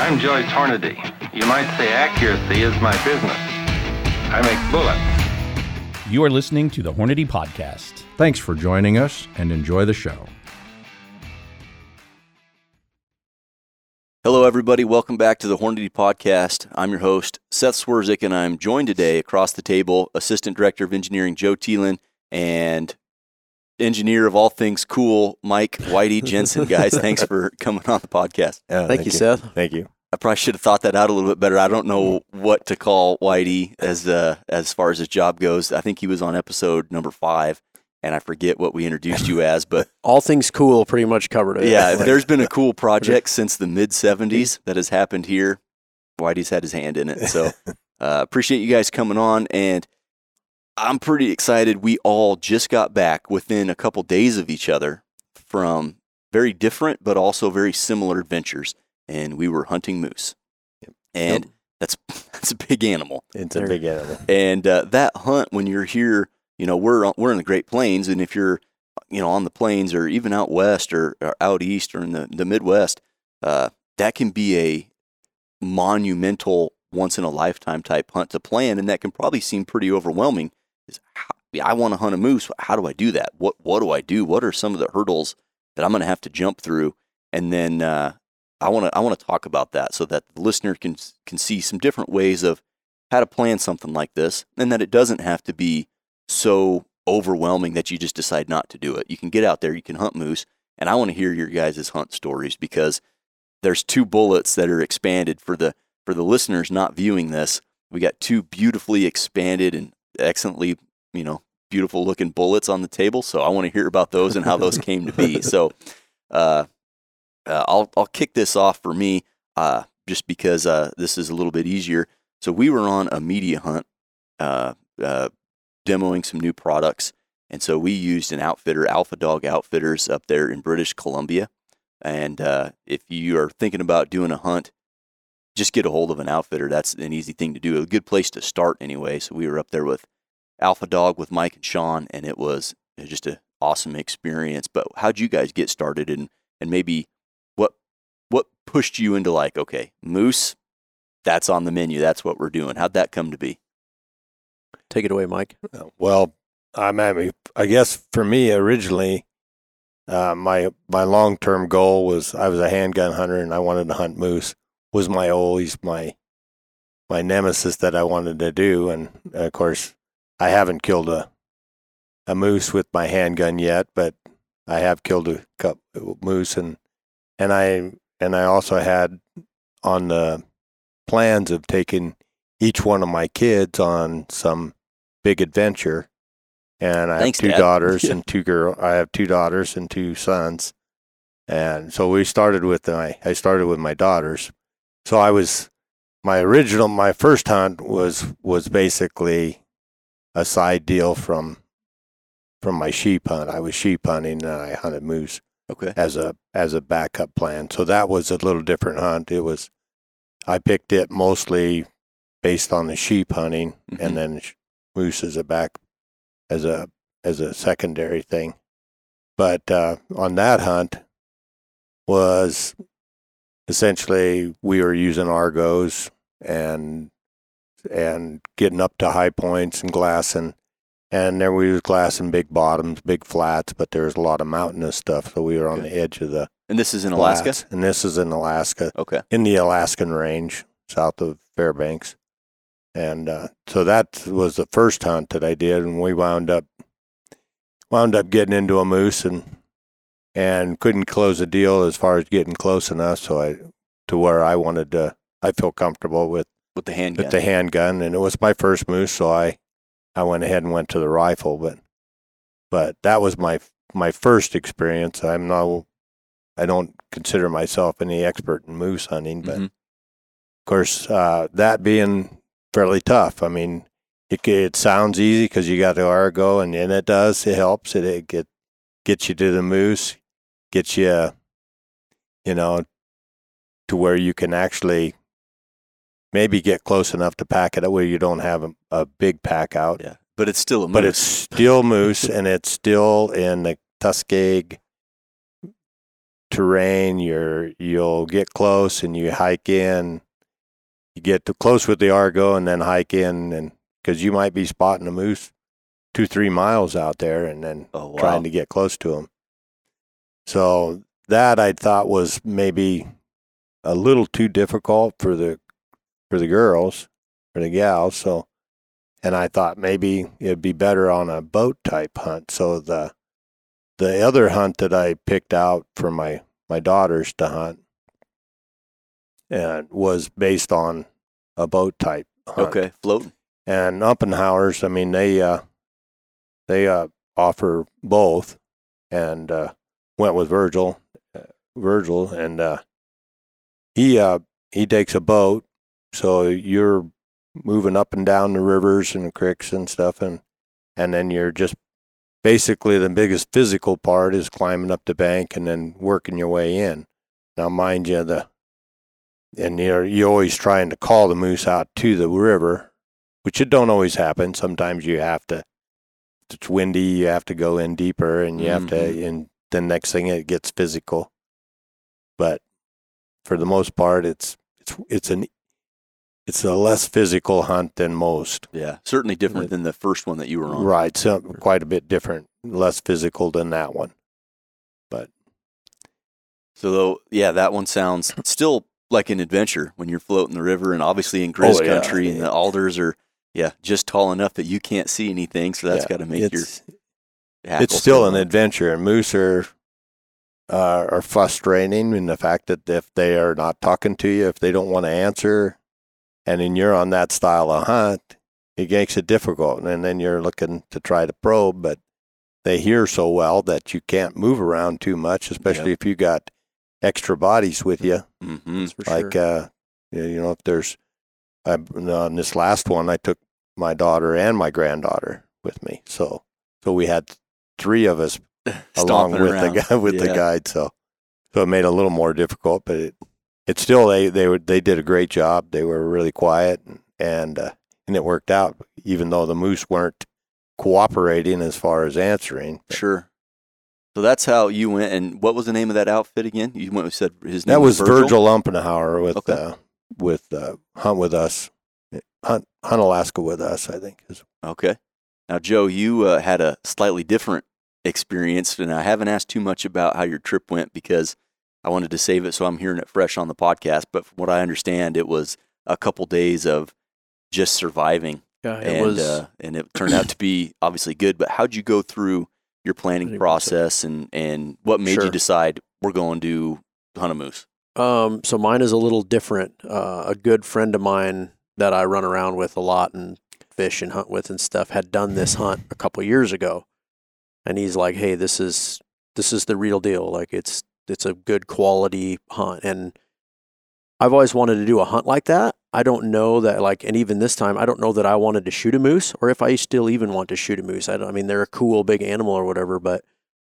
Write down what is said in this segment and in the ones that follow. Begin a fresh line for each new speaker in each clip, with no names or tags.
I'm Joyce Hornady. You might say accuracy is my business. I make bullets.
You are listening to the Hornady Podcast.
Thanks for joining us and enjoy the show.
Hello, everybody. Welcome back to the Hornady Podcast. I'm your host, Seth Swerczek, and I'm joined today across the table, Assistant Director of Engineering Joe Thielen and engineer of all things cool, Mike Whitey Jensen. Guys, thanks for coming on the podcast.
Yeah, thank, you, Seth.
Thank you.
I probably should have thought that out a little bit better. I don't know what to call Whitey as uh, as far as his job goes. I think he was on episode number five, and I forget what we introduced you as, but
All things cool pretty much covered it.
yeah, if there's been a cool project since the mid 70s that has happened here, Whitey's had his hand in it. So uh, appreciate you guys coming on. And I'm pretty excited. We all just got back within a couple days of each other from very different, but also very similar adventures. And we were hunting moose. And that's, that's a big animal.
It's a big animal.
And uh, that hunt, when you're here, you know, we're we're in the Great Plains, and if you're, you know, on the plains or even out west or, or out east or in the the Midwest, uh, that can be a monumental, once in a lifetime type hunt to plan, and that can probably seem pretty overwhelming. Is how, I want to hunt a moose. How do I do that? What what do I do? What are some of the hurdles that I'm going to have to jump through? And then uh, I want to I want to talk about that so that the listener can can see some different ways of how to plan something like this, and that it doesn't have to be so overwhelming that you just decide not to do it. You can get out there, you can hunt moose, and I want to hear your guys' hunt stories because there's two bullets that are expanded for the for the listeners not viewing this. We got two beautifully expanded and excellently, you know, beautiful looking bullets on the table. So I want to hear about those and how those came to be. So uh, uh, I'll I'll kick this off for me, uh, just because uh, this is a little bit easier. So we were on a media hunt, uh, uh, demoing some new products, and so we used an outfitter, Alpha Dog Outfitters, up there in British Columbia. And uh, if you are thinking about doing a hunt, just get a hold of an outfitter. That's an easy thing to do. A good place to start, anyway. So we were up there with Alpha Dog with Mike and Sean, and it was just an awesome experience. But how'd you guys get started, and and maybe what what pushed you into like, okay, moose, that's on the menu. That's what we're doing. How'd that come to be?
Take it away, Mike.
Well, I'm at me. I guess for me originally, uh, my my long term goal was I was a handgun hunter and I wanted to hunt moose. Was my always my my nemesis that I wanted to do, and uh, of course, I haven't killed a a moose with my handgun yet, but I have killed a couple uh, moose, and and I and I also had on the plans of taking each one of my kids on some big adventure. And I
Thanks,
have two
Dad.
daughters and two girl. I have two daughters and two sons, and so we started with my. I started with my daughters. So I was my original. My first hunt was was basically a side deal from from my sheep hunt. I was sheep hunting and I hunted moose
Okay.
as a as a backup plan. So that was a little different hunt. It was I picked it mostly based on the sheep hunting,
Mhm.
and then moose as a back as a as a secondary thing. But uh, on that hunt was essentially we were using Argos and and getting up to high points and glassing. And there we was glassing big bottoms, big flats, but there was a lot of mountainous stuff. So we were on
Okay.
the edge of the
And this is in Alaska.
And this is in Alaska,
Okay.
in the Alaskan range, south of Fairbanks. And uh, so that was the first hunt that I did, and we wound up wound up getting into a moose and and couldn't close a deal as far as getting close enough. So I to where I wanted to, I feel comfortable with
With the handgun.
with the handgun, and it was my first moose, so I I went ahead and went to the rifle. But but that was my my first experience. I'm no, I don't consider myself any expert in moose hunting, but
Mhm.
of course uh, that being fairly tough. I mean, it it sounds easy because you got the Argo, and, and it does. It helps. It, it get gets you to the moose, gets you, you know, to where you can actually maybe get close enough to pack it where you don't have a, a big pack out.
Yeah. But it's still a moose.
But it's still moose, and it's still in the tussocky terrain. You're you'll get close and you hike in. You get to close with the Argo and then hike in, and because you might be spotting a moose two three miles out there, and then
Oh, wow.
trying to get close to them. So that I thought was maybe a little too difficult for the for the girls, for the gals. So, and I thought maybe it'd be better on a boat type hunt. So the the other hunt that I picked out for my my daughters to hunt and was based on a boat type hunt
Okay, floating.
and Umphenour's. I mean, they uh, they uh, offer both, and uh, went with Virgil, uh, Virgil, and uh, he uh, he takes a boat, so you're moving up and down the rivers and the creeks and stuff, and and then you're just basically the biggest physical part is climbing up the bank and then working your way in. Now, mind you, the and you're you always trying to call the moose out to the river, which it don't always happen. Sometimes you have to. It's windy. You have to go in deeper, and you have to. And the next thing it gets physical. But for the most part, it's it's it's an it's a less physical hunt than most.
Yeah, certainly different than the first one that you were on.
Right, so quite a bit different, less physical than that one.
But so though, yeah, that one sounds still like an adventure when you're floating the river, and obviously in Grizz
Oh, yeah.
country, and the alders are, yeah, just tall enough that you can't see anything. So that's
Yeah,
got to make your
it's,
hackle
it's still an adventure, and moose are uh, are frustrating in the fact that if they are not talking to you, if they don't want to answer, and then you're on that style of hunt, it makes it difficult. And then you're looking to try to probe, but they hear so well that you can't move around too much, especially if you got extra bodies with you.
Mhm.
For
like
sure.
uh you you know if there's I, on this last one i took my daughter and my granddaughter with me so so we had three of us along with
around.
the guy with the guide so so it made it a little more difficult but it it's still they they were they did a great job they were really quiet and and, uh, and it worked out even though the moose weren't cooperating as far as answering
Sure. So that's how you went. And what was the name of that outfit again? You went. Said his name
that was
Virgil.
Virgil Umphenour with
Okay.
uh, with uh, hunt with us, hunt hunt Alaska with us. I think is
Okay. Now, Joe, you uh, had a slightly different experience, and I haven't asked too much about how your trip went because I wanted to save it so I'm hearing it fresh on the podcast. But from what I understand, it was a couple days of just surviving,
yeah, it
and
was.
uh, and it turned out to be obviously good. But how'd you go through your planning process, and and what made you decide we're going to hunt a moose?
Um, so mine is a little different. Uh, a good friend of mine that I run around with a lot and fish and hunt with and stuff had done this hunt a couple years ago, and he's like, "Hey, this is this is the real deal. Like it's it's a good quality hunt." And I've always wanted to do a hunt like that. I don't know that like, and even this time, I don't know that I wanted to shoot a moose or if I still even want to shoot a moose. I, don't, I mean, they're a cool big animal or whatever, but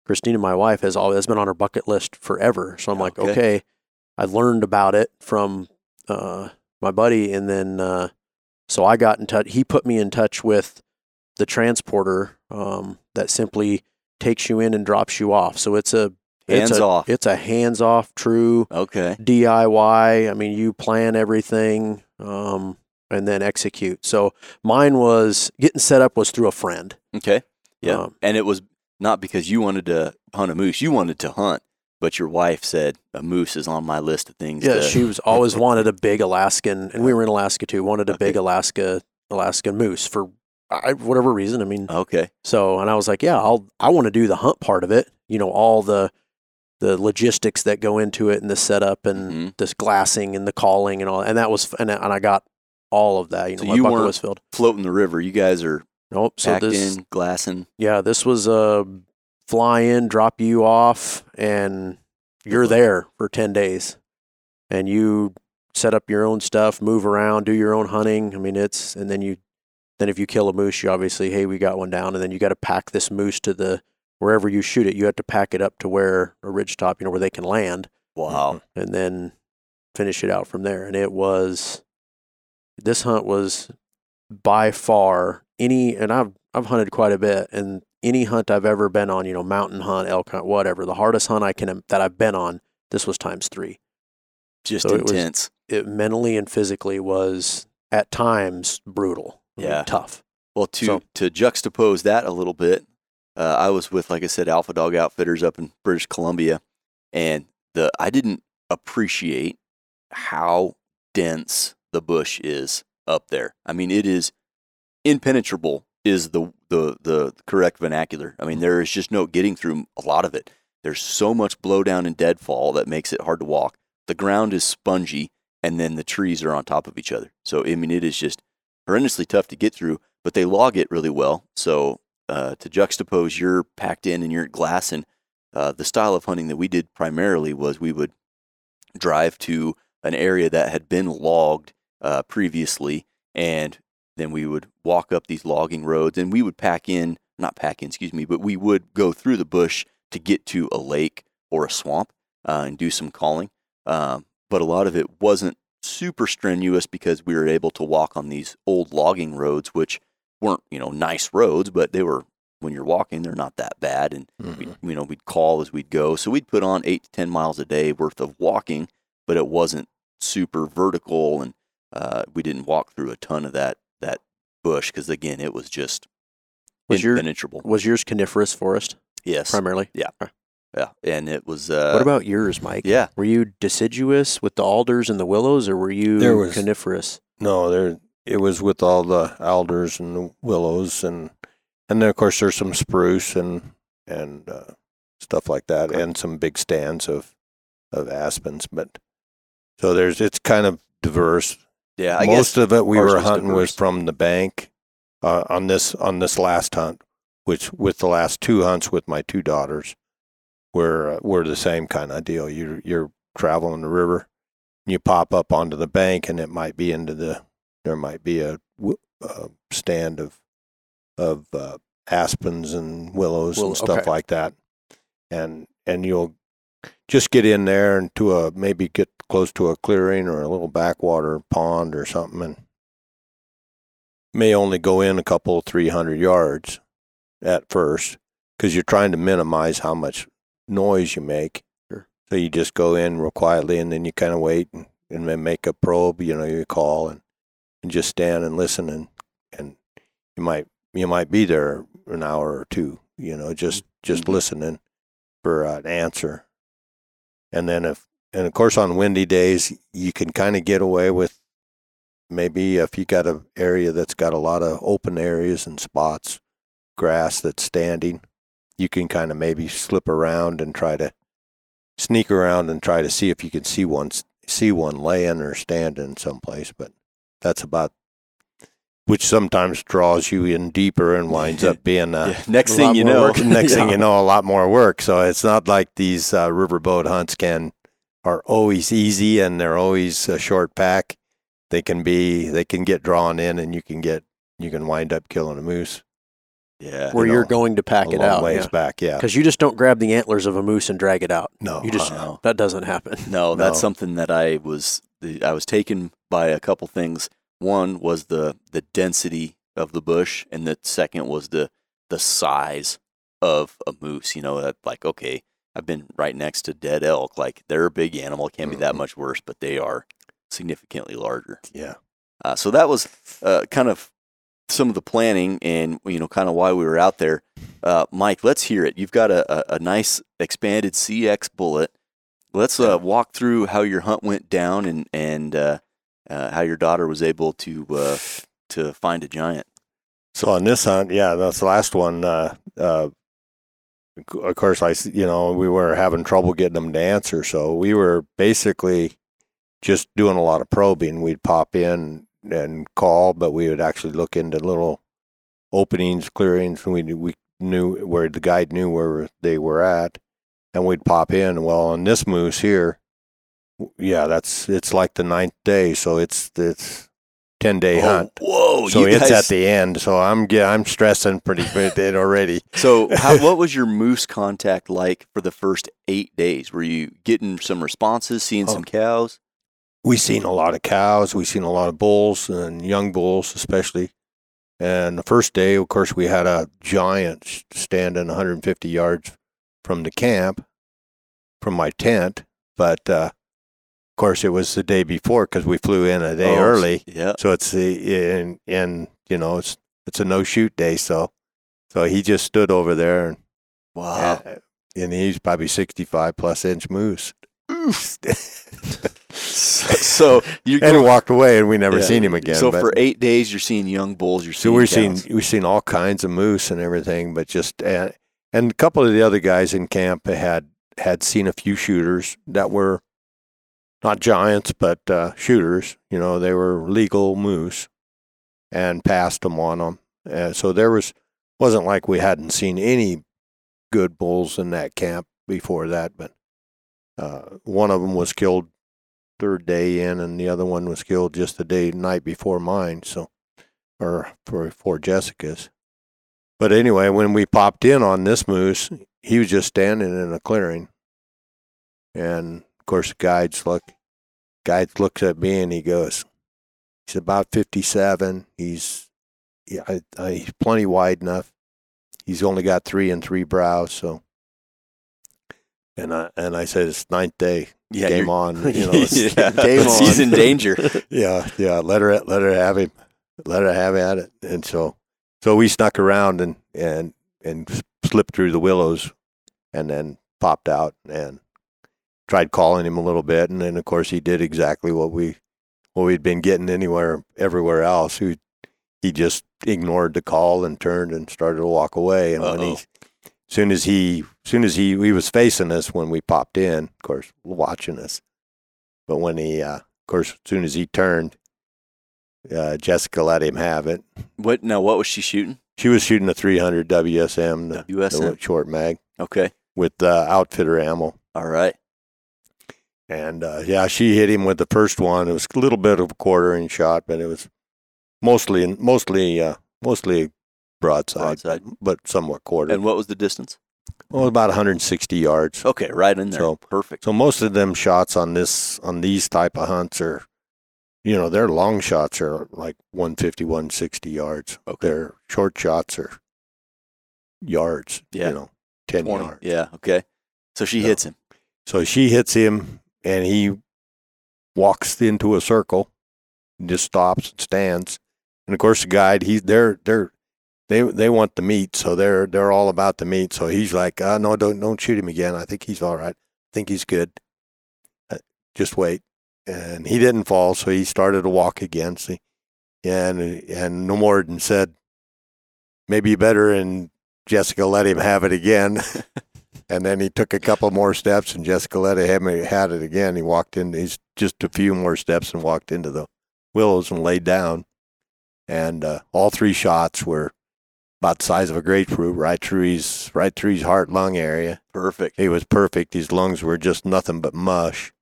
Christina, my wife, has always been on her bucket list forever. So I'm like,
Okay.
okay, I learned about it from uh, my buddy, and then uh, so I got in touch. He put me in touch with the transporter um, that simply takes you in and drops you off. So it's a it's
Hands
a,
off.
It's a hands off, true
Okay.
DIY. I mean, you plan everything um, and then execute. So mine was getting set up was through a friend.
Okay. Yeah.
Um,
and it was not because you wanted to hunt a moose. You wanted to hunt, but your wife said a moose is on my list of things.
Yeah,
to,
she was always wanted a big Alaskan, and we were in Alaska too. Wanted a big
Okay.
Alaska Alaskan moose for I, whatever reason. I mean,
Okay.
so and I was like, yeah, I'll I want to do the hunt part of it. You know, all the the logistics that go into it and the setup and
Mhm.
this glassing and the calling and all, and that was and, I- and I got all of that. You know,
So
my
you weren't-
was filled.
Floating the river. You guys are
Nope. So this,
in, glassing.
yeah, this was a fly in, drop you off, and you're there for 10 days. And you set up your own stuff, move around, do your own hunting. I mean, it's, and then you, then if you kill a moose, you obviously, hey, we got one down. And then you got to pack this moose to the, wherever you shoot it, you have to pack it up to where a ridge top, you know, where they can land
Wow. Mm-hmm.
and then finish it out from there. And it was this hunt was by far any and I've I've hunted quite a bit and any hunt I've ever been on, you know, mountain hunt, elk hunt, whatever, the hardest hunt I can that I've been on This was times three.
Just
So it was-
intense.
It mentally and physically was at times brutal.
Yeah.
tough.
Well, to
So-
to juxtapose that a little bit, uh, I was with, like I said, Alpha Dog Outfitters up in British Columbia, and the I didn't appreciate how dense the bush is up there. I mean, it is impenetrable is the the the correct vernacular. I mean, there is just no getting through a lot of it. There's so much blowdown and deadfall that makes it hard to walk. The ground is spongy, and then the trees are on top of each other. So I mean, it is just horrendously tough to get through. But they log it really well. So uh, to juxtapose you're packed in and you're at glass and uh, the style of hunting that we did primarily was we would drive to an area that had been logged uh, previously, and then we would walk up these logging roads, and we would pack in, not pack in, excuse me, but we would go through the bush to get to a lake or a swamp uh, and do some calling. Um, but a lot of it wasn't super strenuous because we were able to walk on these old logging roads, which weren't you know nice roads, but they were when you're walking, they're not that bad, and
Mhm.
we, you know we'd call as we'd go. So we'd put on eight to ten miles a day worth of walking, but it wasn't super vertical, and uh, we didn't walk through a ton of that that bush because again, it was just
Was your- Was yours coniferous forest
yes,
primarily?
yeah, and it was. Uh,
what about yours, Mike?
yeah?
Were you deciduous with the alders and the willows, or were you
There was-
coniferous?
No, there it was with all the alders and the willows and and then of course there's some spruce and and uh, stuff like that and some big stands of of aspens. But so there's it's kind of diverse.
Yeah, I
Most
guess
of it we were
was
hunting was from the bank uh, on this on this last hunt, which with the last two hunts with my two daughters, were uh, were the same kind of deal. You're you're traveling the river, you pop up onto the bank, and it might be into the there might be a stand of of uh, aspens and willows
Willow-
and stuff
okay.
like that, and and you'll just get in there and to a maybe get close to a clearing or a little backwater pond or something and may only go in a couple three hundred yards at first because you're trying to minimize how much noise you make
Sure.
so you just go in real quietly and then you kind of wait and, and then make a probe you know you call and, and just stand and listen and and you might you might be there an hour or two you know just just
Mhm.
listening for an answer and then if and of course on windy days you can kind of get away with maybe if you got an area that's got a lot of open areas and spots grass that's standing you can kind of maybe slip around and try to sneak around and try to see if you can see one see one laying or standing someplace but that's about which sometimes draws you in deeper and winds up being a,
Yeah, Next thing
lot
you
more
know,
work.
next thing you know, a lot more work. So it's not like these uh, riverboat hunts can are always easy and they're always a short pack. They can be they can get drawn in and you can get you can wind up killing a moose
yeah,
Where
you
you're
know,
going to pack
a
it
long
out?
ways back. Yeah,
Because you just don't grab the antlers of a moose and drag it out.
no,
You just
uh-uh.
that doesn't happen.
No, that's
No.
something that I was the- I was taken by a couple things. One was the the density of the bush, and the second was the the size of a moose. You know, that like okay, I've been right next to dead elk. Like they're a big animal, can't be that much worse, but they are significantly larger.
yeah.
Uh, so that was uh, kind of some of the planning and you know kind of why we were out there. Uh, Mike, let's hear it. You've got a, a, a nice expanded CX bullet. Let's uh, walk through how your hunt went down and and uh, uh, how your daughter was able to uh, to find a giant.
So on this hunt, yeah, that's the last one. Uh, uh, of course, I you know we were having trouble getting them to answer, so we were basically just doing a lot of probing. We'd pop in and call, but we would actually look into little openings, clearings. We knew- we knew where the guide knew where they were at, and we'd pop in. Well, on this moose here, yeah, that's it's like the ninth day, so it's it's ten day oh, hunt.
whoa!
So it's
guys,
at the end. So I'm yeah, I'm stressing pretty bit already.
So, how, what was your moose contact like for the first eight days? Were you getting some responses, seeing
Oh.
some cows?
We seen a lot of cows. we've seen a lot of bulls and young bulls, especially. And the first day, of course, we had a giant standing 150 yards from the camp, from my tent. but uh, of course it was the day before because we flew in a day
Oh,
early.
Yeah.
So it's the in in you know it's it's a no shoot day. So so he just stood over there and
Wow.
and, and he's probably sixty five plus inch moose.
so you
and he walked away, and we never
Yeah.
seen him again.
So
but-
for eight days, you're seeing young bulls. You're
So
seeing
we're seeing we've seen all kinds of moose and everything, but just uh, and a couple of the other guys in camp had had seen a few shooters that were not giants but uh, shooters. You know, they were legal moose and passed them on them. Uh, so there was wasn't like we hadn't seen any good bulls in that camp before that, but uh, one of them was killed third day in, and the other one was killed just the day night before mine. So or for for Jessica's. But anyway, when we popped in on this moose, he was just standing in a clearing, and of course, the guides look. Guide looks at me and he goes, "He's about fifty-seven. He's, yeah, I, I, he's plenty wide enough. He's only got three and three brows, so." And I and I said, "It's ninth day.
Yeah,
game on. You know,
yeah.
Game on.
He's in danger.
yeah, yeah. Let her let her have him. Let her have at it. And so so we snuck around and and and slipped through the willows, and then popped out and tried calling him a little bit, and then of course he did exactly what we what we'd been getting anywhere everywhere else. He he just ignored the call and turned and started to walk away. And when he
Uh-oh.
Soon as he soon as he he was facing us when we popped in, of course, watching us. But when he uh, of course, as soon as he turned, uh, Jessica let him have it.
What now? What was she shooting?
She was shooting a 300 WSM, the, the
USM.
short mag,
Okay.
with uh, outfitter ammo.
All right.
And uh, yeah, she hit him with the first one. It was a little bit of a quartering shot, but it was mostly mostly uh, mostly broadside,
Broadside.
but somewhat quartered.
And what was the distance?
well, about 160 yards.
Okay, right in there.
So-
Perfect.
So most of them shots on this on these type of hunts are, you know, their long shots are like 150, 160 yards.
Okay.
Their short shots are yards.
Yeah.
You know, 10
20.
yards.
Yeah. Okay. So she
So-
hits him.
So she hits him, and he walks into a circle, and just stops and stands. And of course, the guide, he's they're they're they they want the meat, so they're they're all about the meat. So he's like, uh, no, don't don't shoot him again. I think he's all right. I think he's good. Uh, just wait. And he didn't fall, so he started to walk again. See, and and no more than said, maybe better. And Jessica let him have it again. And then he took a couple more steps, and Jessica let him had it again. He walked in. He's just a few more steps and walked into the willows and laid down. And uh, all three shots were about the size of a grapefruit, right through his right through his heart lung area.
Perfect.
He was perfect. His lungs were just nothing but mush.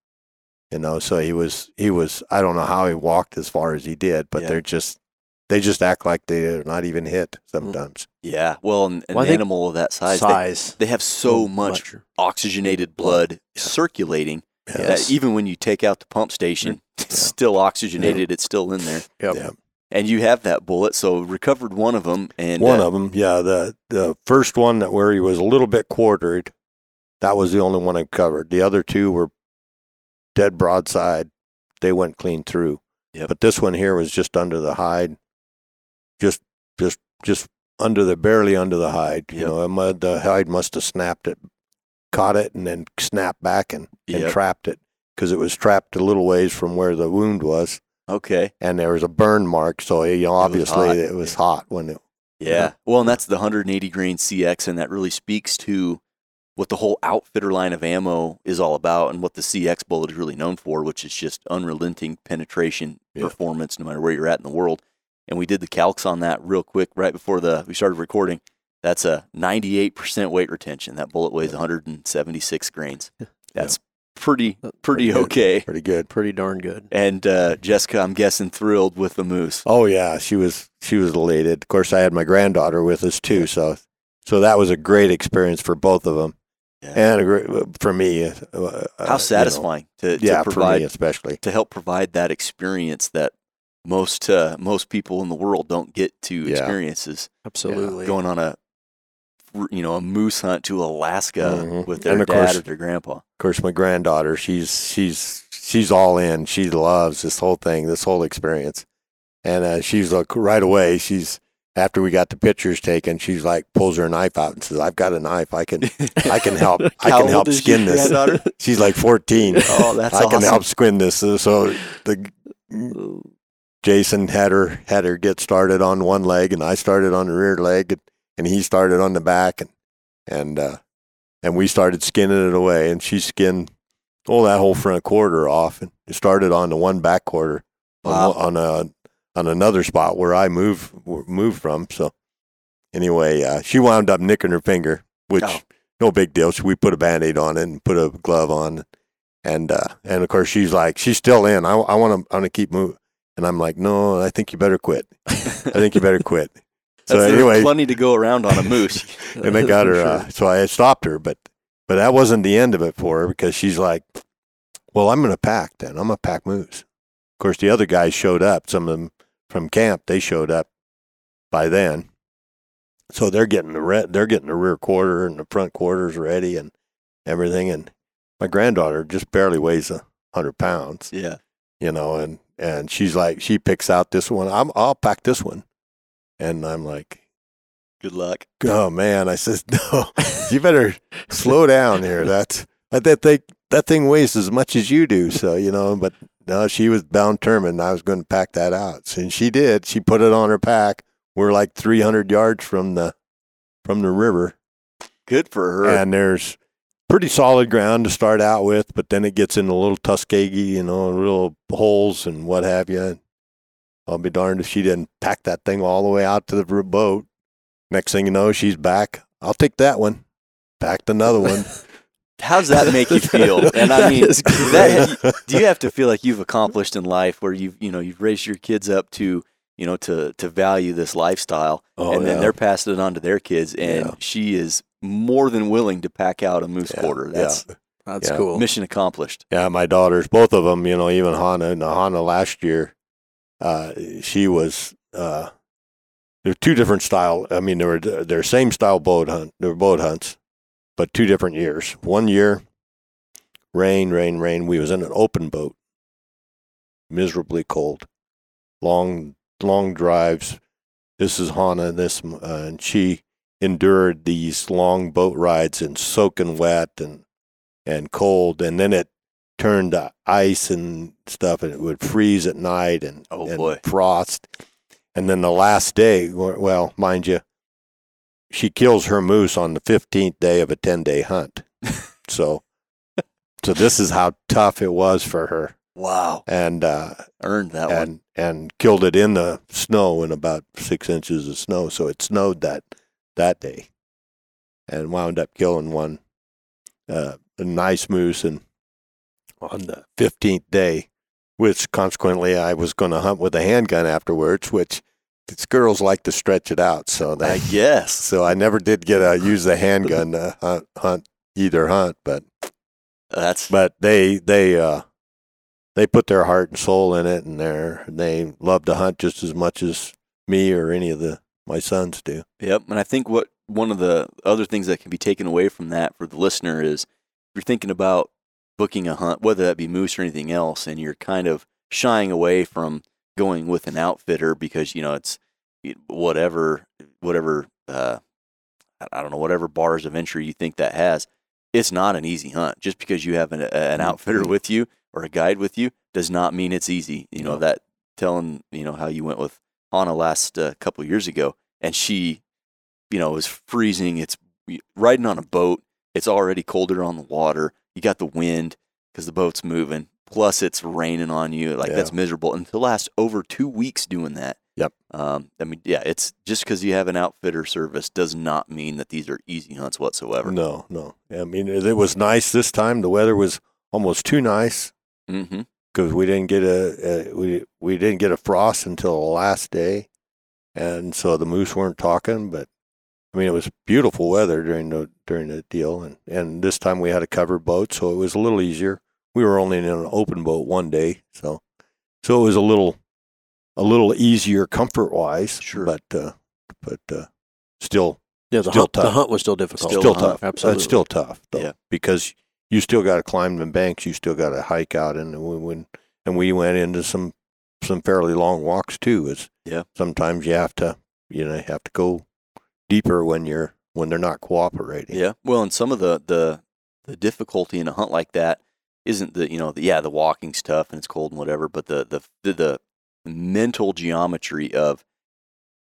You know, so he was he was. I don't know how he walked as far as he did, but
Yeah.
they're just they just act like they're not even hit mm. sometimes.
Yeah. Well, an, an
Well,
animal of that size, they,
Size.
they have so much oxygenated blood
Yeah.
circulating
Yes.
that even when you take out the pump station, mm. it's still oxygenated. It's still in there.
Yep.
Yeah.
And you have that bullet, so recovered one of them, and
one
uh,
of them, yeah. The the first one that where he was a little bit quartered, that was the only one I covered. The other two were dead broadside. They went clean through.
Yep.
But this one here was just under the hide, just just just under the barely under the hide. You
Yep.
know, the hide must have snapped it, caught it, and then snapped back and, and
Yep.
trapped it because it was trapped a little ways from where the wound was,
okay,
and there was a burn mark. So you know, obviously
hot.
it was hot when it
yeah. Well, and that's the 180 grain CX, and that really speaks to what the whole outfitter line of ammo is all about, and what the CX bullet is really known for, which is just unrelenting penetration
Yeah.
performance, no matter where you're at in the world. And we did the calcs on that real quick right before the we started recording. That's a 98% weight retention. That bullet weighs 176 grains. That's pretty pretty
pretty
okay.
pretty good.
Pretty darn good.
And uh, Jessica, I'm guessing thrilled with the moose.
Oh yeah, she was she was elated. Of course, I had my granddaughter with us too, so so that was a great experience for both of them,
Yeah.
and a great, for me. Uh, uh, you
How
know,
satisfying to, to
yeah, for
provide
me especially.
to help provide that experience that most uh, most people in the world don't get to
Yeah.
experience is
Absolutely.
going on a you know a moose hunt to Alaska
Mhm.
with their
And of
dad
course-
or their grandpa.
Of course, my granddaughter, she's she's she's all in. She loves this whole thing, this whole experience, and uh, she's like right away. She's after we got the pictures taken, she's like pulls her knife out and says, "I've got a knife. I can I can help. I can help skin this." She's like fourteen.
Oh, that's
I can help skin this. So- So the Jason had her had her get started on one leg, and I started on the rear leg, and, he started on the back, and and uh, and we started skinning it away, and she skinned all that whole front quarter off, and it started on the one back quarter
Wow.
on, on a on another spot where I moved moved from. So anyway, uh, she wound up nicking her finger, which
Oh.
no big deal. So we put a band aid on it and put a glove on, and uh, and of course she's like she's still in. I I want to I want to keep moving, and I'm like no, I think you better quit. I think you better quit. So anyway,
plenty to go around on a moose.
and they got her.
sure.
Uh, so I stopped her, but but that wasn't the end of it for her because she's like, "Well, I'm going to pack then. I'm going to pack moose." Of course, the other guys showed up. Some of them from camp, they showed up by then, so they're getting the re- they're getting the rear quarter and the front quarters ready and everything. And my granddaughter just barely weighs a hundred pounds,
yeah.
you know, and and she's like, she picks out this one. I'm I'll pack this one, and I'm like,
Good luck.
Oh man, I says no. You better slow down here. That's that that thing that thing weighs as much as you do. So you know, but no, she was bound determined. I was going to pack that out, and she did. She put it on her pack. We're like 300 yards from the from the river,
Good for her.
and there's pretty solid ground to start out with, but then it gets into little tussocky, you know, little holes and what have you. I'll be darned if she didn't pack that thing all the way out to the boat. Next thing you know, she's back. I'll take that one. Packed another one.
How does that make you feel? And I mean, that, do you have to feel like you've accomplished in life where you've you know you've raised your kids up to you know to to value this lifestyle,
Oh,
and then they're passing it on to their kids, and
Yeah.
she is more than willing to pack out a moose
Yeah,
quarter.
yeah.
That's
That's
Yeah.
cool.
mission accomplished.
Yeah, my daughters, both of them, you know, even Hannah, and Hannah last year, uh, she was, uh, they're two different style. I mean, they were, they're same style boat hunt, they were boat hunts, but two different years. One year, rain, rain, rain. We was in an open boat, miserably cold, long, long drives. This is Hannah, this, uh, and she endured these long boat rides and soaking wet and, and cold. And then it turned to ice and stuff, and it would freeze at night and,
Oh,
and
boy.
frost. And then the last day, well, mind you, she kills her moose on the 15th day of a 10 day hunt. so, so this is how tough it was for her.
Wow,
And, uh,
earned that one.
and, and killed it in the snow in about six inches of snow. So it snowed that, that day and wound up killing one, uh, a nice moose. And on the 15th day, which consequently I was going to hunt with a handgun afterwards, which these girls like to stretch it out. So that,
I guess.
so I never did get a use the handgun to hunt, hunt either hunt, but
That's
but they they uh they put their heart and soul in it, and they they love to hunt just as much as me or any of the my sons do.
Yep. And I think what one of the other things that can be taken away from that for the listener is if you're thinking about booking a hunt, whether that be moose or anything else, and you're kind of shying away from going with an outfitter because, you know, it's whatever, whatever, uh, I don't know, whatever bars of entry you think that has, it's not an easy hunt. Just because you have an, an outfitter with you or a guide with you does not mean it's easy. You know,
No.
that telling, you know, how you went with Hannah last uh, couple years ago, and she, you know, was freezing. It's riding on a boat. It's already colder on the water. You got the wind because the boat's moving. Plus, it's raining on you. Like
Yeah.
that's miserable. And to last over two weeks doing that.
Yep.
Um, I mean, yeah, it's just because you have an outfitter service does not mean that these are easy hunts whatsoever.
No, no. I mean, it was nice this time. The weather was almost too nice
Mm-hmm.
because we didn't get a, a we we didn't get a frost until the last day, and so the moose weren't talking. But I mean, it was beautiful weather during the during the deal, and and this time we had a covered boat, so it was a little easier. We were only in an open boat one day, so so it was a little a little easier comfort wise.
Sure.
but uh, but uh, still
Yeah, the
Still
hunt, the hunt was still difficult.
Still
still
hunt.
tough.
Absolutely.
It's still tough though,
Yeah.
because you still got to climb the banks. You still got to hike out, and we when and we went into some some fairly long walks too. It's,
Yeah.
Sometimes you have to you know have to go deeper when you're when they're not cooperating.
Yeah. Well, and some of the the the difficulty in a hunt like that isn't the you know the, yeah the walking's tough and it's cold and whatever, but the the the, the mental geometry of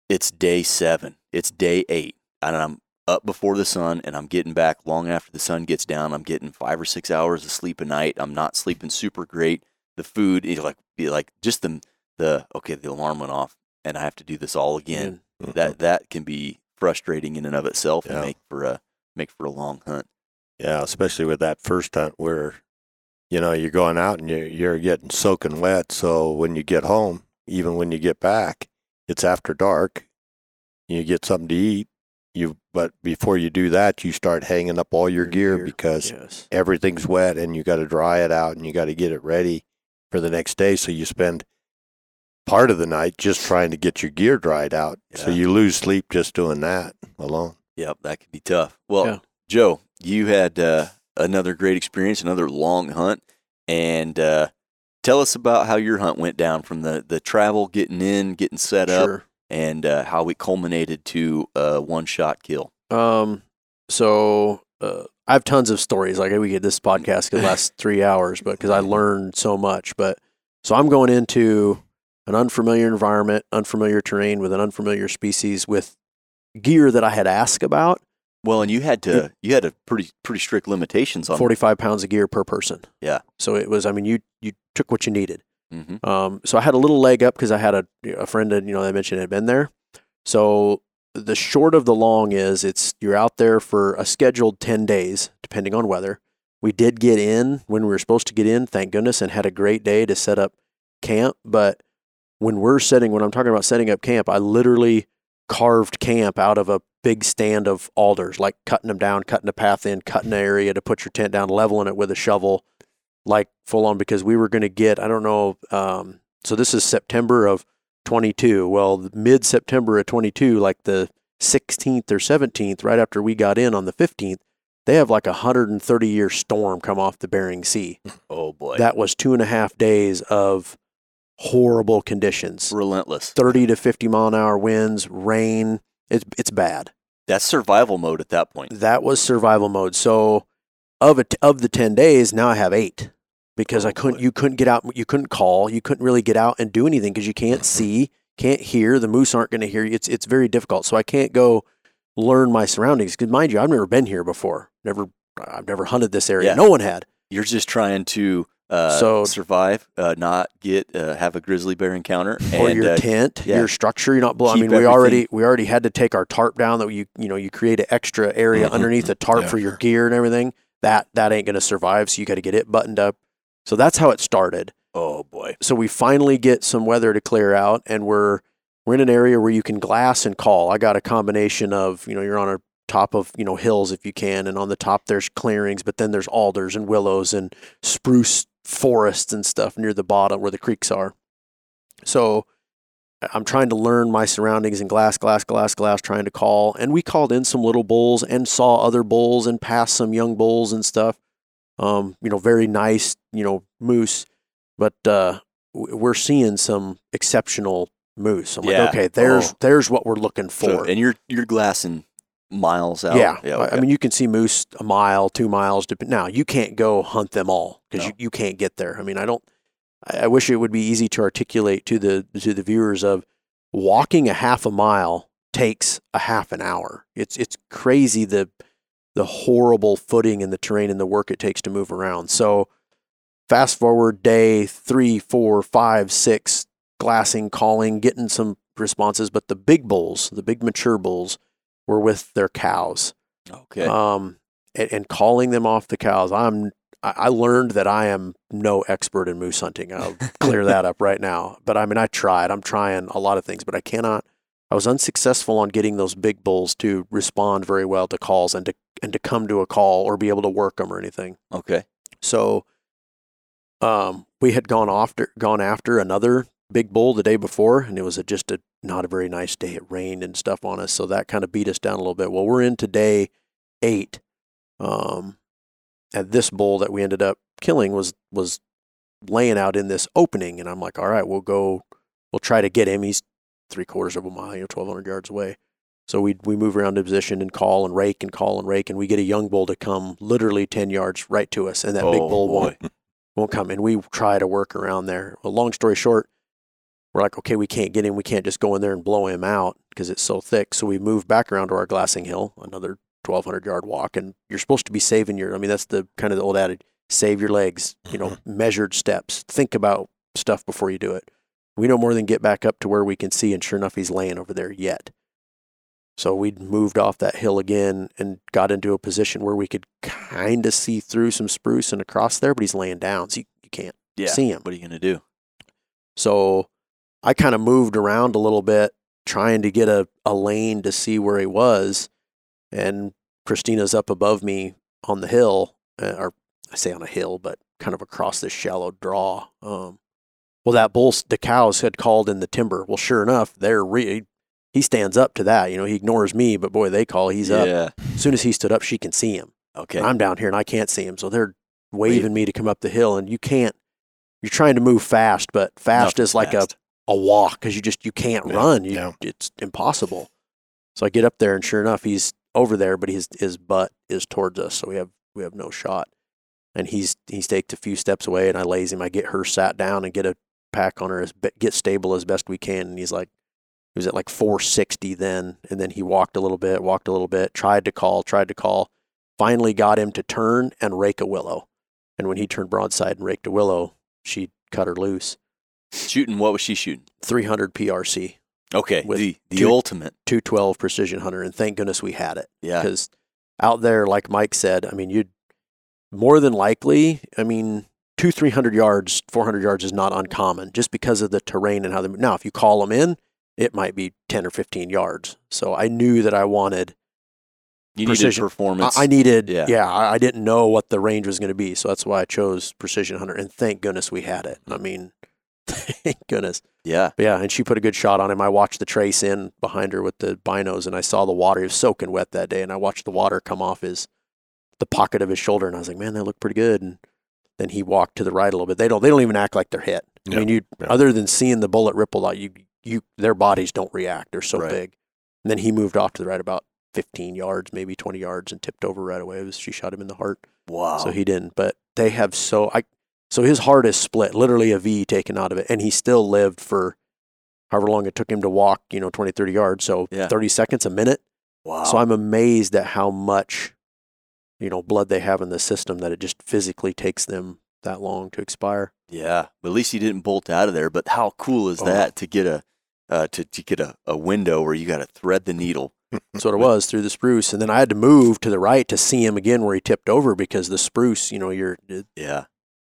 it's day seven, it's day eight, and I'm up before the sun and I'm getting back long after the sun gets down. I'm getting five or six hours of sleep a night. I'm not sleeping super great. The food is like be like just the the okay the alarm went off and I have to do this all again
Mhm.
that that can be frustrating in and of itself and make for a make for a long hunt.
Yeah, especially with that first hunt where, you know, you're going out and you're, you're getting soaking wet. So when you get home, even when you get back, it's after dark. You get something to eat. You but before you do that, you start hanging up all your
Your
gear,
gear,
because
Yes.
everything's wet and you got to dry it out and you got to get it ready for the next day. So you spend part of the night just trying to get your gear dried out. So you lose sleep just doing that alone.
Yep, that could be tough. Well,
Yeah.
Joe, you had uh, another great experience, another long hunt, and uh, tell us about how your hunt went down from the the travel, getting in, getting set up,
Sure.
and uh, how it culminated to a one shot kill.
Um, so uh, I have tons of stories. Like we get this podcast could last three hours, but because I learned so much. But so I'm going into an unfamiliar environment, unfamiliar terrain with an unfamiliar species with gear that I had asked about.
Well, and you had to you had a pretty pretty strict limitations on
45 pounds of gear per person.
Yeah.
So it was, I mean, you, you took what you needed.
hmm
Um, so I had a little leg up because I had a, a friend that, you know, I mentioned had been there. So the short of the long is it's, you're out there for a scheduled 10 days, depending on weather. We did get in when we were supposed to get in, thank goodness, and had a great day to set up camp. But when we're setting, when I'm talking about setting up camp, I literally carved camp out of a big stand of alders, like cutting them down, cutting a path in, cutting an area to put your tent down, leveling it with a shovel, like full on, because we were going to get, I don't know, um, so this is September of 22. Well, mid September of 22, like the 16th or 17th, right after we got in on the 15th, they have like a 130 year storm come off the Bering Sea.
Oh boy,
That was two and a half days of horrible conditions.
relentless.
30 to 50 mile an hour winds, rain. It's it's bad.
That's survival mode at that point.
That was survival mode. So of it of the 10 days, now I have 8 because
Oh,
I couldn't
boy.
you couldn't get out, you couldn't call, you couldn't really get out and do anything because you can't mm-hmm. see, can't hear, the moose aren't going to hear you. It's it's very difficult. So I can't go learn my surroundings cuz mind you, I've never been here before. Never I've never hunted this area.
Yeah.
No one had.
You're just trying to uh,
So-
survive, uh, not get uh, have a grizzly bear encounter,
or your
uh,
tent,
yeah.
your structure. You're not blowing. I mean, we
everything-
already we already had to take our tarp down. That you you know you create an extra area
Mhm.
underneath the tarp
Yeah,
for your gear and everything. That that ain't gonna survive. So you got to get it buttoned up. So that's how it started.
oh boy,
So we finally get some weather to clear out, and we're we're in an area where you can glass and call. I got a combination of you know you're on a top of you know hills if you can, and on the top there's clearings, but then there's alders and willows and spruce forests and stuff near the bottom where the creeks are. So I'm trying to learn my surroundings and glass, glass, glass, glass, trying to call. And we called in some little bulls and saw other bulls and passed some young bulls and stuff. Um, you know, very nice, you know, moose. But uh, we're seeing some exceptional moose. I'm
Yeah.
like, okay, there's
Oh.
there's what we're looking for.
So, and you're you're glassing miles out.
Yeah,
yeah.
I- I mean, you can see moose a mile, two miles. Now you can't go hunt them all because
No.
you, you can't get there. I mean, I don't. I, I wish it would be easy to articulate to the to the viewers of walking a half a mile takes a half an hour. It's it's crazy the the horrible footing and the terrain and the work it takes to move around. So fast forward day three, four, five, six, glassing, calling, getting some responses, but the big bulls, the big mature bulls, were with their cows
okay.
um, and, and calling them off the cows. I'm I I learned that I am no expert in moose hunting. I'll clear that up right now. But I mean, I tried. I'm trying a lot of things, but I cannot. I was unsuccessful on getting those big bulls to respond very well to calls and to and to come to a call or be able to work them or anything.
okay.
So, um, we had gone after gone after another big bull the day before, and it was a, just a not a very nice day. It rained and stuff on us, so that kind of beat us down a little bit. Well, we're into day eight, um, and this bull that we ended up killing was was laying out in this opening, and I'm like, all right, we'll go, we'll try to get him. He's three quarters of a mile, you know, 1,200 yards away. So we we move around to position and call and rake and call and rake, and we get a young bull to come literally 10 yards right to us, and that big
Oh,
bull
boy.
won't won't come. And we try to work around there. Well, long story short, we're like, okay, we can't get him. We can't just go in there and blow him out because it's so thick. So we move back around to our glassing hill, another 1,200 yard walk, and you're supposed to be saving your. I mean, that's the kind of the old adage: save your legs. You know, mm-hmm. measured steps. Think about stuff before you do it. We no more than get back up to where we can see, and sure enough, he's laying over there yet. So we moved off that hill again and got into a position where we could kind of see through some spruce and across there, but he's laying down, so you, you can't
Yeah.
see him.
What are you gonna do?
So I kind of moved around a little bit, trying to get a, a lane to see where he was. And Christina's up above me on the hill, uh, or I say on a hill, but kind of across this shallow draw. Um, well, that bull, the cows had called in the timber. Well, sure enough, they're re- he stands up to that. You know, he ignores me, but boy, they call. He's up.
yeah.
As soon as he stood up, she can see him.
Okay.
I'm down here and I can't see him. So they're waving me to come up the hill, and you can't. You're trying to move fast, but fast is like
fast.
a a walk because you just you can't
Yeah,
run. You,
yeah.
It's impossible. So I get up there, and sure enough, he's over there, but his his butt is towards us, so we have we have no shot. And he's he's takes a few steps away, and I lays him. I get her sat down and get a pack on her, as get stable as best we can. And he's like, he was at like 460 then, and then he walked a little bit, walked a little bit, tried to call, tried to call, finally got him to turn and rake a willow. And when he turned broadside and raked a willow, she cut her loose.
Shooting. What was she shooting?
300 PRC,
Okay.
With
the the
two-
ultimate.
212 precision hunter, and thank goodness we had it
Yeah.
because out there, like Mike said, I mean, you'd more than likely, I mean, two, 300 yards, 400 yards is not uncommon just because of the terrain and how they Now, if you call them in, it might be 10 or 15 yards. So I knew that I wanted
You
precision.
needed performance.
I, I needed,
Yeah.
yeah, I, I didn't know what the range was going to be, so that's why I chose Precision Hunter, and thank goodness we had it. I mean, thank goodness.
yeah.
But yeah, and she put a good shot on him. I watched the trace in behind her with the binos, and I saw the water. He was soaking wet that day, and I watched the water come off his the pocket of his shoulder, and I was like, man, that looked pretty good. And then he walked to the right a little bit. They don't they don't even act like they're hit. I mean, you other than seeing the bullet ripple out, you you their bodies don't react. They're so
Right.
big. And then he moved off to the right about 15 yards, maybe 20 yards, and tipped over right away. It was, she shot him in the heart.
Wow.
So he didn't. But they have so I so his heart is split, literally a V taken out of it, and he still lived for however long it took him to walk, you know, 20, 30 yards. So
Yeah.
30 seconds, a minute.
wow.
So I'm amazed at how much, you know, blood they have in the system that it just physically takes them that long to expire.
Yeah, but at least he didn't bolt out of there. But how cool is
Oh.
that to get a uh, to to get a, a window where you got to thread the needle?
That's what it was through the spruce. And then I had to move to the right to see him again where he tipped over because the spruce, you know, you're
Yeah,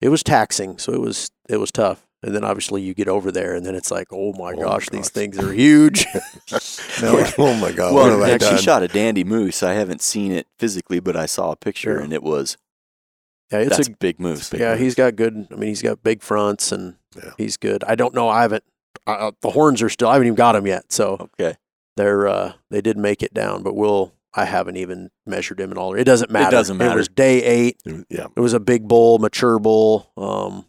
it was taxing. So it was it was tough. And then obviously you get over there and then it's like, oh my
Oh my
gosh, these things are huge.
Now, like, oh my God,
well,
what have I
and she
done?
shot a dandy moose. I haven't seen it physically, but I saw a picture,
Yeah.
and it was
yeah, it's
that's
a
a big moose.
big
yeah,
moose.
he's got good. I mean, he's got big fronts and
Yeah.
he's good. I don't know. I haven't. Uh, the horns are still. I haven't even got them yet. So
Okay,
they're uh, they did make it down, but we'll. I haven't even measured him and all. It doesn't matter. It doesn't
matter.
It was day eight.
yeah,
It was a big bull, mature bull. Um,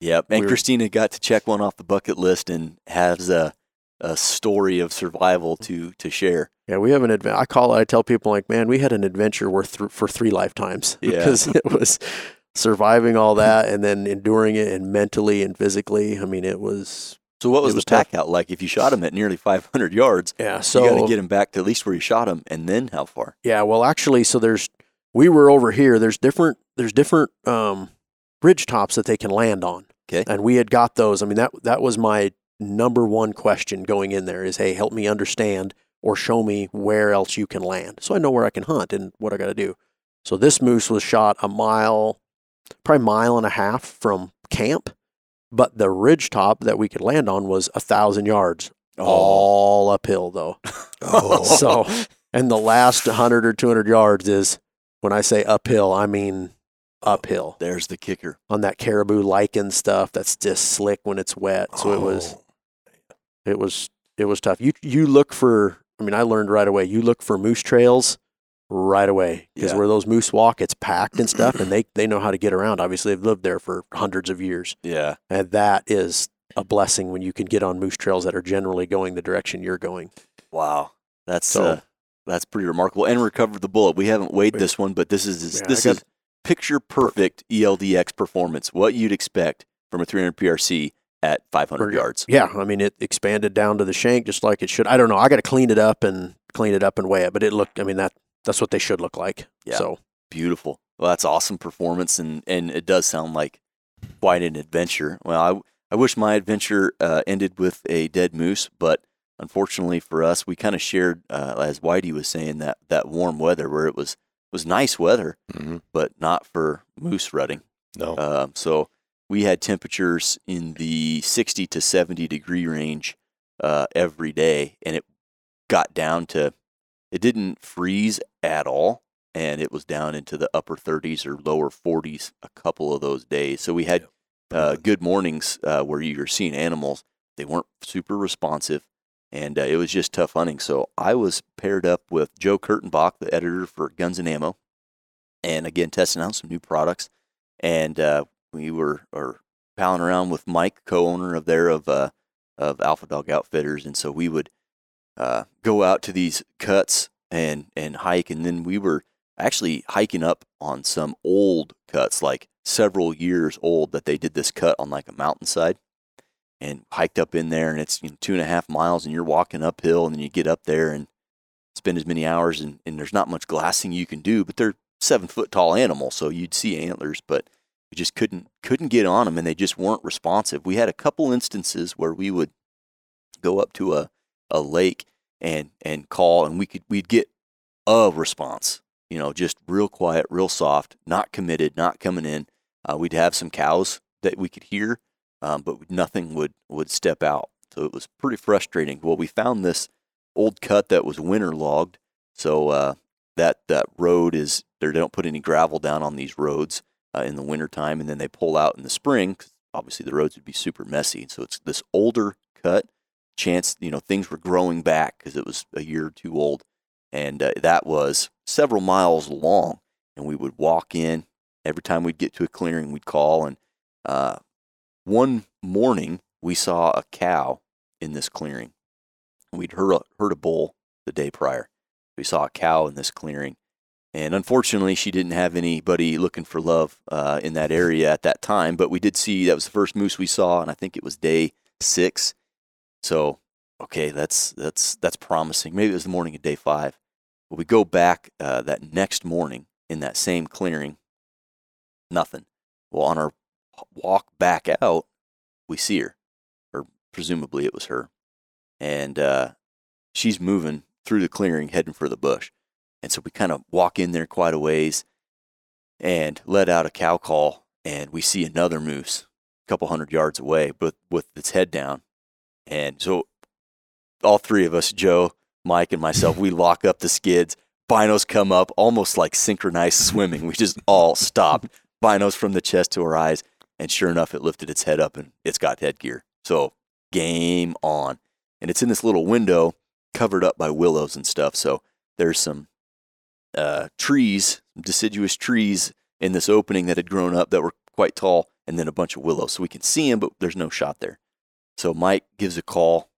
yep. And
We're-
Christina got to check one off the bucket list and has a a story of survival to to share.
yeah, we have an adventure. I call it. I tell people like, man, we had an adventure worth th- for three lifetimes
Yeah.
because it was surviving all that and then enduring it and mentally and physically. I mean, it was
So, what was the
was tough.
pack out like? If you shot him at nearly 500 yards,
yeah. So
you got to get him back to at least where you shot him, and then how far?
Yeah, well, actually, so there's we were over here. There's different there's different um, ridge tops that they can land on.
Okay.
and we had got those. I mean that that was my number one question going in there is, hey, help me understand or show me where else you can land, so I know where I can hunt and what I got to do. So this moose was shot a mile, probably mile and a half from camp, but the ridge top that we could land on was a thousand yards, oh. all uphill though.
Oh.
So, and the last 100 or 200 yards is when I say uphill, I mean uphill
There's the kicker.
on that caribou lichen stuff that's just slick when it's wet. So it was
Oh,
it was it was tough. You you look for I mean I learned right away. You look for moose trails right away because
Yeah.
where those moose walk, it's packed and stuff, and they they know how to get around. Obviously, they've lived there for hundreds of years,
Yeah.
and that is a blessing when you can get on moose trails that are generally going the direction you're going.
Wow. That's
So-
uh, that's pretty remarkable. And recovered the bullet. We haven't weighed this one, but this is
Yeah,
this is picture perfect ELDX performance. What you'd expect from a 300 PRC at 500 yards.
Yeah, I mean it expanded down to the shank just like it should. I don't know. I got to clean it up and clean it up and weigh it, but it looked. I mean that that's what they should look like.
Yeah.
So
Beautiful. Well, that's awesome performance, and and it does sound like quite an adventure. Well, I I wish my adventure uh, ended with a dead moose, but unfortunately for us, we kind of shared, uh, as Whitey was saying, that that warm weather where it was was nice weather,
mhm.
but not for moose rutting.
No.
Um, so we had temperatures in the 60 to 70 degree range uh, every day, and it got down to it didn't freeze at all, and it was down into the upper 30s or lower 40s a couple of those days. So we had uh, good mornings uh, where you were seeing animals. They weren't super responsive, and uh, it was just tough hunting. So I was paired up with Joe Kurtenbach, the editor for Guns and Ammo, and again testing out some new products. And uh, we were or palling around with Mike, co-owner of there of uh, of Alpha Dog Outfitters, and so we would uh, go out to these cuts and and hike, and then we were actually hiking up on some old cuts, like several years old, that they did this cut on like a mountainside, and hiked up in there, and it's you know, two and a half miles, and you're walking uphill, and then you get up there and spend as many hours, and, and there's not much glassing you can do, but they're seven foot tall animals, so you'd see antlers, but we just couldn't couldn't get on them, and they just weren't responsive. We had a couple instances where we would go up to a, a lake and and call, and we could we'd get a response, you know, just real quiet, real soft, not committed, not coming in. Uh, we'd have some cows that we could hear, um, but nothing would would step out. So it was pretty frustrating. Well, we found this old cut that was winter logged, so uh, that that road is they don't put any gravel down on these roads uh, in the wintertime, and then they pull out in the spring. obviously, the roads would be super messy. So it's this older cut. Chance, you know, things were growing back because it was a year or two old, and uh, that was several miles long. And we would walk in every time we'd get to a clearing, we'd call. And uh, one morning, we saw a cow in this clearing. We'd heard a, heard a bull the day prior. We saw a cow in this clearing. And unfortunately, she didn't have anybody looking for love uh, in that area at that time. But we did see that was the first moose we saw, and I think it was day six. So, okay, that's that's that's promising. Maybe it was the morning of day five. But we go back uh, that next morning in that same clearing. Nothing. Well, on our walk back out, we see her, or presumably it was her, and uh, she's moving through the clearing, heading for the bush. And so we kind of walk in there quite a ways and let out a cow call, and we see another moose a couple hundred yards away, but with its head down. And so all three of us, Joe, Mike, and myself, we lock up the skids. Binos come up almost like synchronized swimming. We just all stopped. Binos from the chest to our eyes. And sure enough, it lifted its head up and it's got headgear. So game on. And it's in this little window covered up by willows and stuff. So there's some uh, trees, deciduous trees in this opening that had grown up that were quite tall, and then a bunch of willows. So we can see them, but there's no shot there. So Mike gives a call.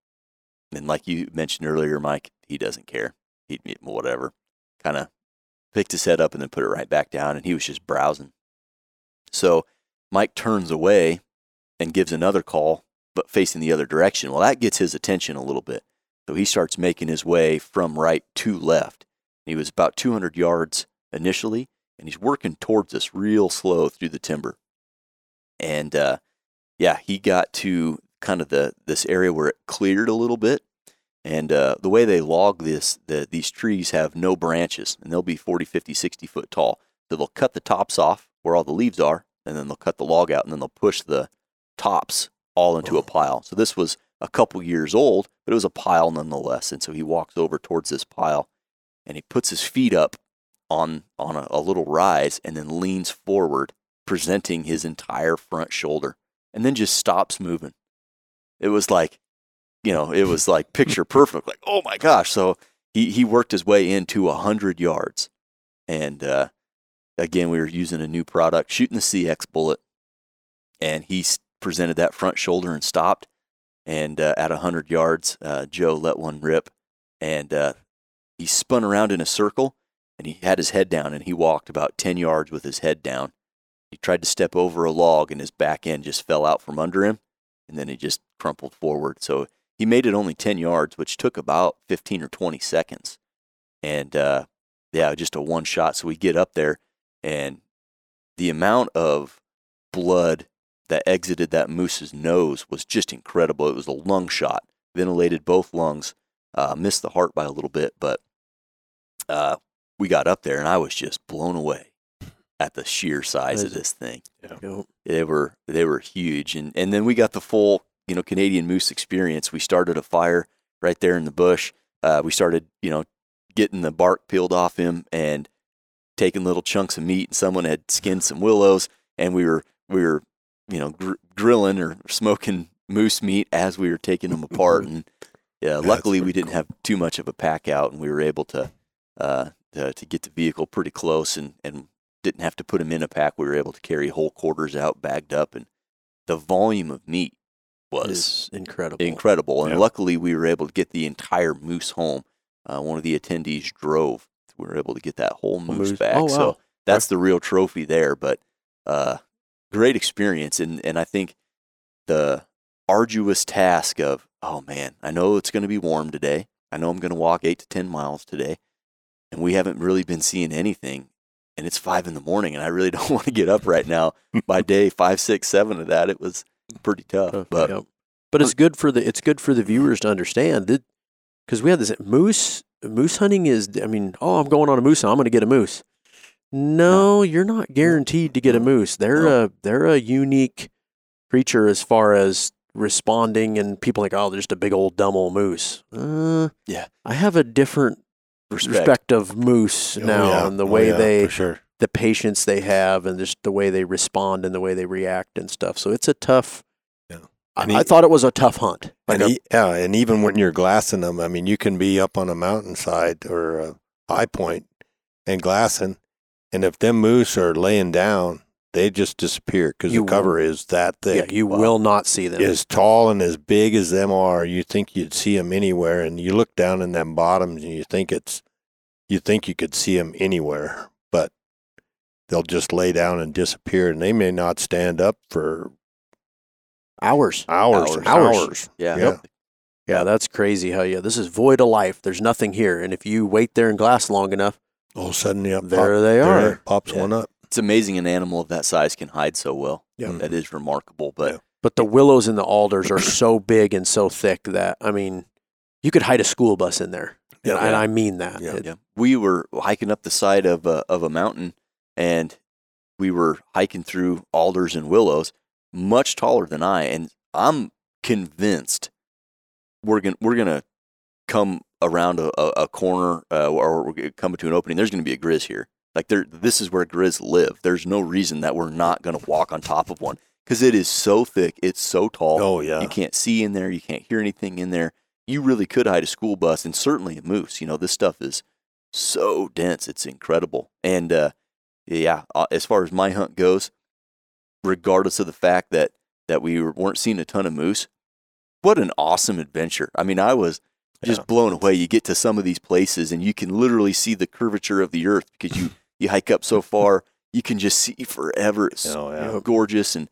And like you mentioned earlier, Mike, he doesn't care. He, whatever. Kind of picked his head up and then put it right back down, and he was just browsing. So Mike turns away and gives another call, but facing the other direction. Well, that gets his attention a little bit. So he starts making his way from right to left. He was about 200 yards initially, and he's working towards us real slow through the timber. And uh, yeah, he got to kind of the this area where it cleared a little bit. And uh, the way they log this, the, these trees have no branches, and they'll be 40, 50, 60 foot tall. So they'll cut the tops off where all the leaves are, and then they'll cut the log out, and then they'll push the tops all into a pile. So this was a couple years old, but it was a pile nonetheless. And so he walks over towards this pile, and he puts his feet up on on a, a little rise and then leans forward, presenting his entire front shoulder, and then just stops moving. It was like, you know, it was like picture perfect. Like, oh my gosh! So he he worked his way into a hundred yards, and uh, again we were using a new product, shooting the CX bullet, and he presented that front shoulder and stopped. And uh, at a hundred yards, uh, Joe let one rip, and uh, he spun around in a circle, and he had his head down, and he walked about ten yards with his head down. He tried to step over a log, and his back end just fell out from under him, and then he just crumpled forward. So he made it only 10 yards, which took about 15 or 20 seconds. And uh, yeah, just a one shot. So we get up there, and the amount of blood that exited that moose's nose was just incredible. It was a lung shot, ventilated both lungs, uh, missed the heart by a little bit, but uh, we got up there, and I was just blown away at the sheer size of this thing
Yep.
they were they were huge and and then we got the full you know Canadian moose experience we started a fire right there in the bush uh, we started you know getting the bark peeled off him and taking little chunks of meat and someone had skinned some willows and we were we were you know gr- grilling or smoking moose meat as we were taking them apart and yeah luckily we didn't
cool.
have too much of a pack out and we were able to uh to, to get the vehicle pretty close and and didn't have to put them in a pack. We were able to carry whole quarters out, bagged up, and the volume of meat was
incredible.
incredible. And
Yeah.
luckily, we were able to get the entire moose home. Uh, one of the attendees drove. We were able to get that whole moose,
moose.
back.
Oh,
So that's the real trophy there. But uh, great experience, and and I think the arduous task of oh man, I know it's going to be warm today. I know I'm going to walk eight to ten miles today, and we haven't really been seeing anything. And it's five in the morning, and I really don't want to get up right now. By day five, six, seven of that, it was pretty tough.
Tough,
But
yep. but it's good for the it's good for the viewers to understand that because we had this moose moose hunting is I mean oh I'm going on a moose hunt I'm going to get a moose. No, you're not guaranteed to get a moose. They're
No.
a they're a unique creature as far as responding and people think oh they're just a big old dumb old moose. Uh,
Yeah.
I have a different
respect.
respect of moose
Oh,
now
yeah.
and the
Oh,
way
yeah,
they
sure.
The patience they have and just the way they respond and the way they react and stuff. So it's a tough.
Yeah.
I,
And
I thought it was a tough hunt. Like
And
a-
yeah, and even when you're glassing them, I mean, you can be up on a mountainside or a high point and glassing, and if them moose are laying down, they just disappear because the cover is that thick.
yeah, you
Wow.
will not see them.
as tall and as big as them are, you think you'd see them anywhere, and you look down in them bottoms and you think it's, you think you could see them anywhere, they'll just lay down and disappear, and they may not stand up for
Hours.
hours,
Hours.
Hours.
hours.
Yeah.
Yeah.
Yeah, that's crazy. How yeah, this is void of life. There's nothing here, and if you wait there in glass long enough,
All of a sudden, yeah,
there
pop-
they are.
it pops
Yeah.
one up.
It's amazing an animal of that size can hide so well.
Yeah.
That mm-hmm. is remarkable. But
Yeah.
But the willows and the alders are so big and so thick that I mean, you could hide a school bus in there,
Yeah.
and I mean that.
Yeah.
It-
yeah, we were hiking up the side of a, of a mountain, and we were hiking through alders and willows, much taller than I, and I'm convinced we're gonna we're gonna come around a, a, a corner uh, or we're gonna come to an opening. There's gonna be a grizz here. Like there, this is where grizz live. There's no reason that we're not gonna walk on top of one because it is so thick, it's so tall.
Oh yeah,
You can't see in there. You can't hear anything in there. You really could hide a school bus and certainly a moose. You know, this stuff is so dense. It's incredible. And uh, yeah, uh, as far as my hunt goes, regardless of the fact that that we were- weren't seeing a ton of moose, what an awesome adventure. I mean, I was just
Yeah.
blown away. You get to some of these places and you can literally see the curvature of the earth because you you hike up so far, you can just see forever. It's
Oh, yeah.
gorgeous and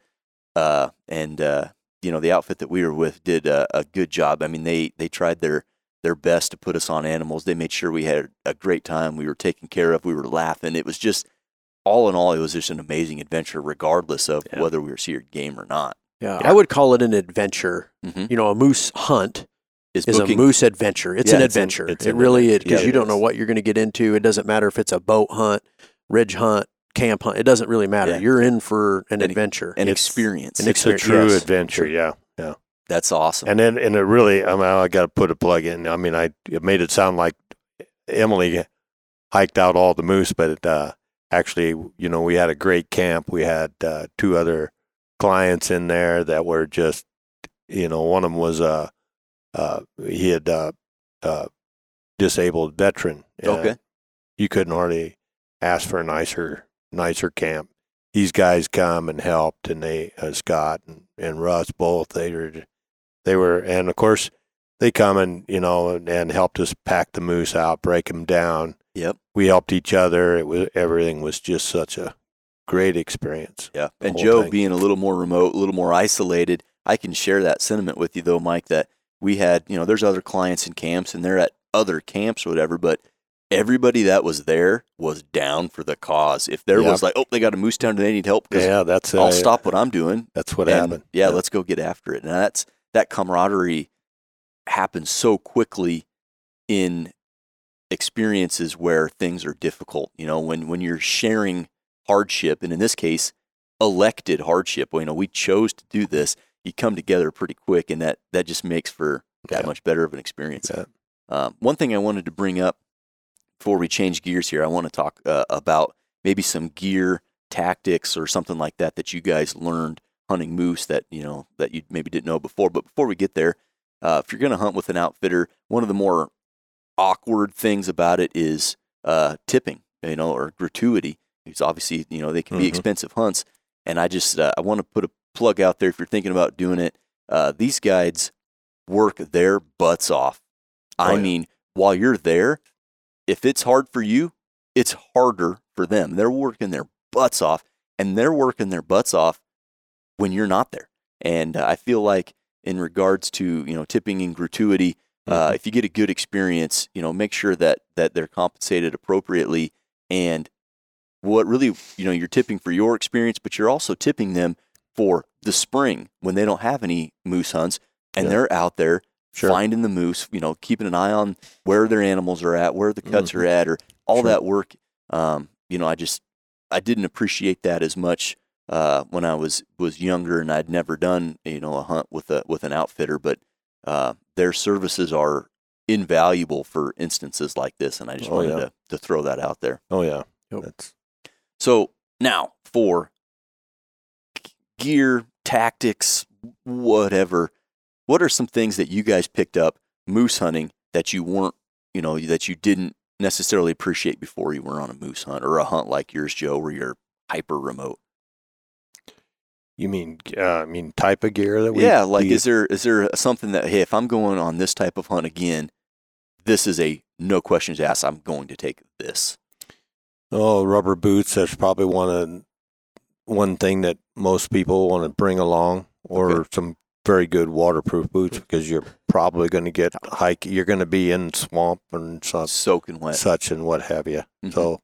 uh and uh you know the outfit that we were with did a, a good job. I mean they they tried their their best to put us on animals. They made sure we had a great time. We were taken care of. We were laughing. It was just all in all, it was just an amazing adventure, regardless of
Yeah.
whether we were seeing game or not.
yeah,
Yeah.
I would call it an adventure.
Mm-hmm.
You know, a moose hunt
Is,
is
booking,
a moose adventure. It's
Yeah,
an
it's an-
adventure.
it's
it
an
really is because
Yeah,
you don't know what you're going to get into. It doesn't matter if it's a boat hunt, ridge hunt, camp hunt. It doesn't really matter.
Yeah.
You're in for an
An-
adventure.
an
It's-
experience.
an
it's a true
yes.
adventure. Yeah, yeah.
That's awesome.
And then, and it really, I mean, I got to put a plug in. I mean, I it made it sound like Emily hiked out all the moose, but uh, actually, you know, we had a great camp. We had uh, two other clients in there that were just, you know, one of them was uh, uh, he had uh, uh, disabled veteran.
Okay.
you couldn't hardly ask for a nicer nicer camp. These guys come and helped, and they uh, Scott and, and Russ both they were they were, and of course they come and you know and, and helped us pack the moose out, break them down.
Yep.
We helped each other. It was everything was just such a great experience.
Yeah. And Joe
thing.
being a little more remote, a little more isolated, I can share that sentiment with you though, Mike, that we had, you know, there's other clients in camps and they're at other camps or whatever, but everybody that was there was down for the cause. If there
Yep.
was like, oh, they got a moose down and they need help,
Yeah, that's
I'll
uh,
stop what I'm doing.
That's what happened.
Yeah, let's go get after it. And that's that camaraderie happens so quickly in experiences where things are difficult. You know, when when you're sharing hardship, and in this case, elected hardship. Well, you know, we chose to do this. You come together pretty quick, and that that just makes for that
Yeah.
much better of an experience.
Yeah.
Um, one thing I wanted to bring up before we change gears here, I want to talk uh, about maybe some gear tactics or something like that that you guys learned hunting moose that you know that you maybe didn't know before. But before we get there, uh, if you're going to hunt with an outfitter, one of the more awkward things about it is uh, tipping, you know, or gratuity. Because obviously, you know, they can be
Mhm.
expensive hunts, and I just uh, I want to put a plug out there if you're thinking about doing it. Uh, these guides work their butts off. I
Oh, yeah.
mean, while you're there, if it's hard for you, it's harder for them. They're working their butts off, and they're working their butts off when you're not there. And uh, I feel like in regards to you know tipping and gratuity, uh, if you get a good experience, you know make sure that that they're compensated appropriately. And what really you know you're tipping for your experience, but you're also tipping them for the spring when they don't have any moose hunts, and
Yeah.
they're out there
Sure.
finding the moose. You know, keeping an eye on where their animals are at, where the cuts are at, or all
Sure.
that work. Um, you know, I just I didn't appreciate that as much uh, when I was was younger and I'd never done you know a hunt with a with an outfitter, but uh, their services are invaluable for instances like this, and I just
Oh,
wanted
yeah.
to to throw that out there.
Oh yeah.
Yep.
That's
So now for gear, tactics, whatever, what are some things that you guys picked up moose hunting that you weren't, you know, that you didn't necessarily appreciate before you were on a moose hunt or a hunt like yours, Joe, where you're hyper remote?
You mean uh, I mean type of gear that we
yeah, like
we-
is there is there something that hey, if I'm going on this type of hunt again, this is a no questions asked. I'm going to take this.
Oh, rubber boots. That's probably one of one thing that most people want to bring along, or
Okay.
some very good waterproof boots because you're probably going to get hike. You're going to be in swamp and such,
Soaking wet.
such and what have you.
Mhm.
So,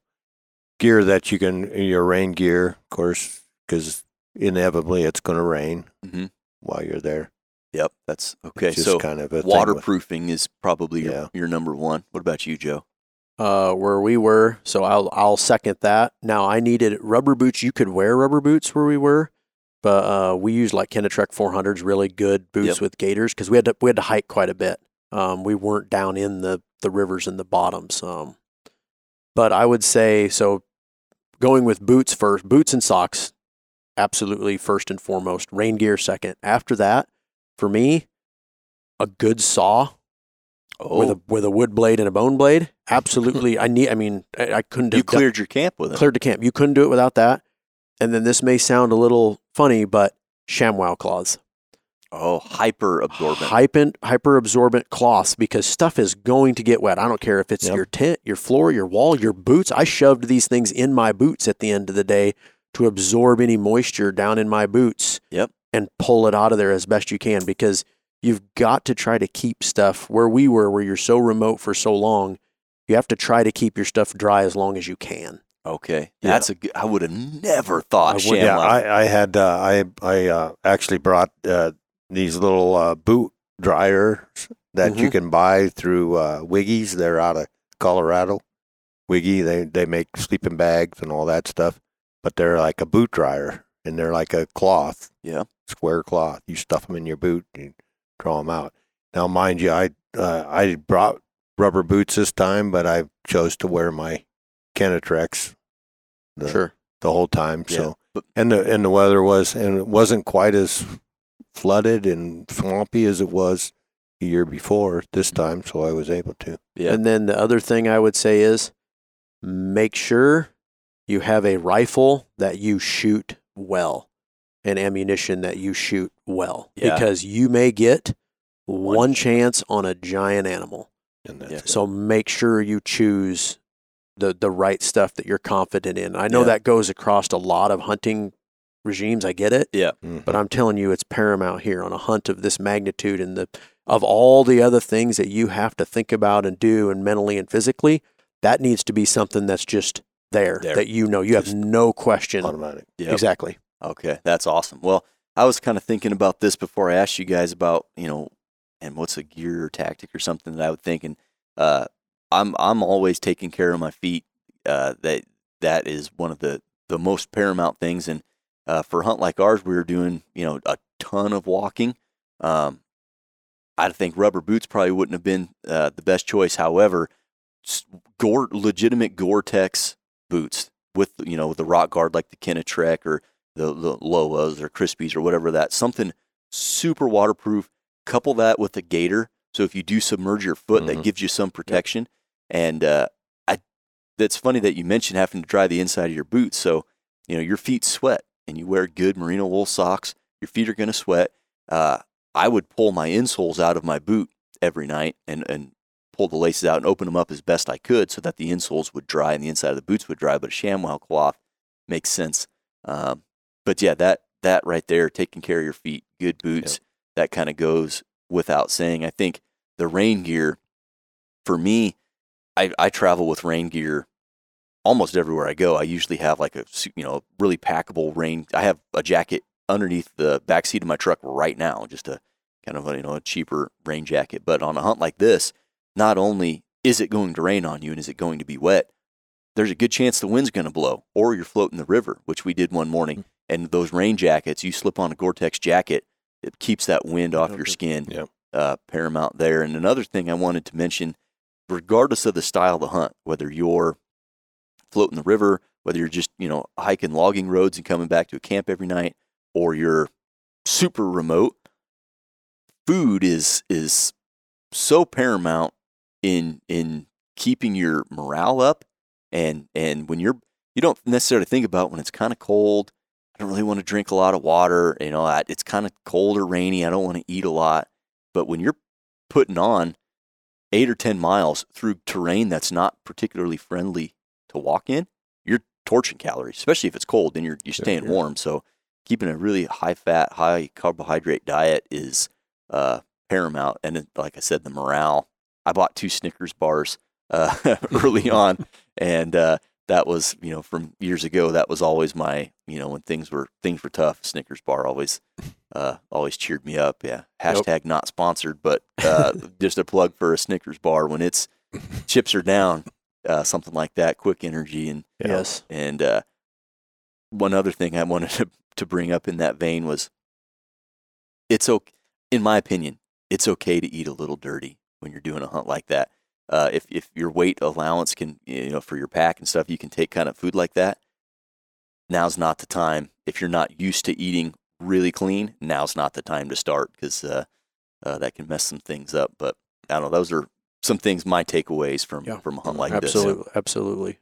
gear that you can your rain gear, of course, because inevitably it's going to rain
Mhm.
while you're there.
Yep, that's okay. So
kind of a thing with-
waterproofing is probably your,
Yeah.
your number one. What about you, Joe?
uh, where we were. So I'll I'll second that. Now I needed rubber boots. You could wear rubber boots where we were, but uh, we used like Kenetrek 400s, really good boots
Yep.
with gaiters because we had to we had to hike quite a bit. Um, we weren't down in the the rivers and the bottoms. Um, but I would say so. Going with boots first, boots and socks, absolutely first and foremost. Rain gear second. After that, for me, a good saw
Oh,
with a oh. with a wood blade and a bone blade. Absolutely, I need. I mean, I, I couldn't
you
have done-
cleared your camp with it.
cleared the camp. You couldn't do it without that. And then this may sound a little funny, but ShamWow claws,
Oh, hyper absorbent.
hyper hyper absorbent cloths, because stuff is going to get wet. I don't care if it's
Yep.
your tent, your floor, your wall, your boots. I shoved these things in my boots at the end of the day to absorb any moisture down in my boots.
Yep.
And pull it out of there as best you can because you've got to try to keep stuff where we were, where you're so remote for so long. You have to try to keep your stuff dry as long as you can.
Okay,
Yeah.
that's a good. I would have never thought
I would-
Yeah, I, I had uh, I I uh, actually brought uh, these little uh, boot dryers that you can buy through uh, Wiggy's. They're out of Colorado. Wiggy, they they make sleeping bags and all that stuff, but they're like a boot dryer and they're like a cloth.
Yeah.
square cloth. You stuff them in your boot and draw them out. Now, mind you, I uh, I brought rubber boots this time, but I chose to wear my Kenetreks the,
Sure.
the whole time.
Yeah,
So
but-
and the and the weather was and it wasn't quite as flooded and swampy as it was a year before this time. So I was able to.
Yeah.
And then the other thing I would say is make sure you have a rifle that you shoot well and ammunition that you shoot well
Yeah.
because you may get one chance on a giant animal.
And that's
Yeah.
So make sure you choose the the right stuff that you're confident in. I know
Yeah.
that goes across a lot of hunting regimes. I get it,
Mhm.
but I'm telling you, it's paramount here on a hunt of this magnitude and the of all the other things that you have to think about and do and mentally and physically. That needs to be something that's just there,
There.
that you know you have no question.
automatic.
Yep.
Exactly.
Okay, that's awesome. Well, I was kind of thinking about this before I asked you guys about, you know, and what's a gear or tactic or something that I would think. And uh, I'm I'm always taking care of my feet. Uh, that that is one of the the most paramount things. And uh, for a hunt like ours, we were doing, you know, a ton of walking. Um, I think rubber boots probably wouldn't have been uh, the best choice. However, Gore legitimate Gore-Tex boots with you know the rock guard like the Kenetrek or the, the Lowas or Crispis or whatever that something super waterproof. Couple that with a gaiter, so if you do submerge your foot, that
Mhm.
gives you some protection. And uh, I, that's funny that you mentioned having to dry the inside of your boots. So you know your feet sweat, and you wear good merino wool socks. Your feet are going to sweat. Uh, I would pull my insoles out of my boot every night and and pull the laces out and open them up as best I could so that the insoles would dry and the inside of the boots would dry. But a ShamWow cloth makes sense. Um, but yeah, that that right there, taking care of your feet, good boots, that kind of goes without saying. I think the rain gear, for me, I, I travel with rain gear almost everywhere I go. I usually have like a you know really packable rain. I have a jacket underneath the back seat of my truck right now, just a kind of a, you know a cheaper rain jacket. But on a hunt like this, not only is it going to rain on you and is it going to be wet, there's a good chance the wind's going to blow or you're floating the river, which we did one morning. And those rain jackets, you slip on a Gore-Tex jacket, it keeps that wind off your skin.
Yep.
Uh, paramount there. And another thing I wanted to mention, regardless of the style of the hunt, whether you're floating the river, whether you're just you know hiking logging roads and coming back to a camp every night, or you're super remote, food is is so paramount in in keeping your morale up and and when you're you don't necessarily think about when it's kind of cold i don't really want to drink a lot of water you know it's kind of cold or rainy i don't want to eat a lot. But when you're putting on eight or ten miles through terrain that's not particularly friendly to walk in you're torching calories especially if it's cold and you're you're staying
yeah.
warm. So keeping a really high fat high carbohydrate diet is uh, paramount and it- like i said the morale i bought two snickers bars uh, early on and uh, that was you know from years ago that was always my you know when things were things were tough snickers bar always uh, always cheered me up yeah hashtag not sponsored but uh, just a plug for a snickers bar when it's chips are down uh, something like that quick energy and
Yeah.
Yes.
and uh, one other thing I wanted to, to bring up in that vein was it's okay, in my opinion, it's okay to eat a little dirty when you're doing a hunt like that. Uh, if, if your weight allowance can, you know, for your pack and stuff, you can take kind of food like that. Now's not the time. If you're not used to eating really clean, now's not the time to start because uh, uh, that can mess some things up. But I don't know. Those are some things, my takeaways from,
Yeah.
from a hunt like this.
absolutely. Absolutely.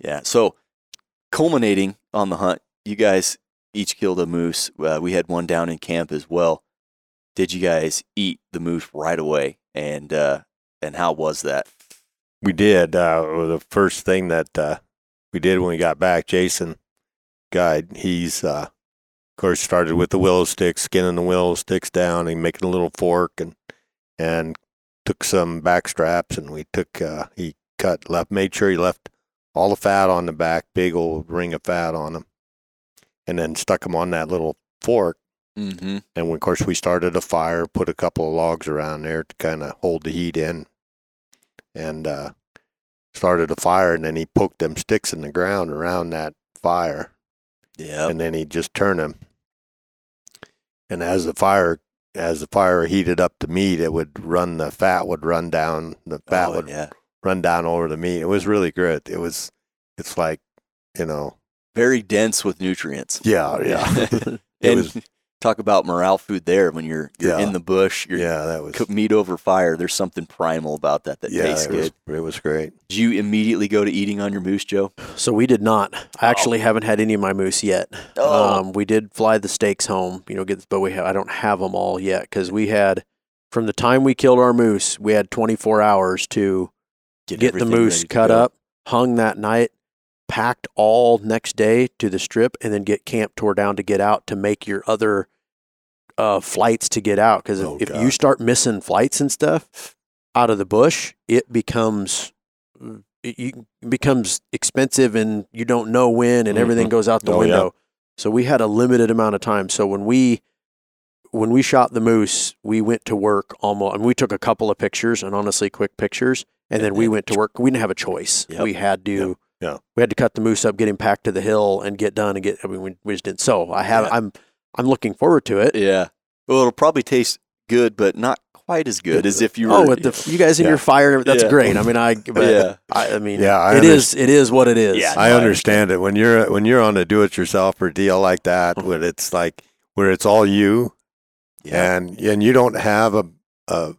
Yeah. So culminating on the hunt, you guys each killed a moose. Uh, we had one down in camp as well. Did you guys eat the moose right away? And uh, and how was that?
We did. Uh, the first thing that uh, we did when we got back, Jason, guide, he's uh, of course started with the willow sticks, skinning the willow sticks down, and making a little fork, and and took some back straps, and we took uh, he cut left, made sure he left all the fat on the back, big old ring of fat on them, and then stuck them on that little fork.
Mm-hmm.
And of course, we started a fire, put a couple of logs around there to kind of hold the heat in, and uh, started a fire. And then he poked them sticks in the ground around that fire,
Yeah.
and then he just turned them. And as the fire, as the fire heated up the meat, it would run the fat would run down. The fat
oh,
would
yeah.
run down over the meat. It was really good. It was, it's like, you know,
Very dense with nutrients.
yeah, yeah, it
and
was,
talk about morale food there when you're, you're
Yeah.
in the bush, you're
yeah, that was,
cook meat over fire. There's something primal about that that
yeah,
tastes
it was,
good.
it was great.
Did you immediately go to eating on your moose, Joe?
So we did not. I actually haven't had any of my moose yet.
Oh.
Um, we did fly the steaks home, you know, get, but we ha- I don't have them all yet because we had from the time we killed our moose, we had 24 hours to get, the moose cut
go.
up, hung that night, packed all next day to the strip, and then get camp tore down to get out to make your other uh, flights to get out. Because
Oh,
if, if you start missing flights and stuff out of the bush, it becomes it, becomes expensive, and you don't know when, and everything goes out the
Oh, yeah.
window. So we had a limited amount of time. So when we when we shot the moose, we went to work almost, and we took a couple of pictures, and honestly, quick pictures, and then we went to work. We didn't have a choice.
Yep.
We had to.
Yep. Yeah.
We had to cut the moose up, get him packed to the hill, and get done and get. I mean, we, we just didn't. So I have.
Yeah.
I'm. I'm looking forward to it.
Yeah. Well, it'll probably taste good, but not quite as good as if you were.
Oh, with the you guys in
Yeah.
your fire, that's
Yeah.
great. I mean, I. But
Yeah.
I, I mean,
Yeah, I
it is. It is what it is.
Yeah.
I
no, I
understand it when you're when you're on a do-it-yourself or deal like that,
Mm-hmm.
where it's like where it's all you,
yeah,
and and you don't have a, a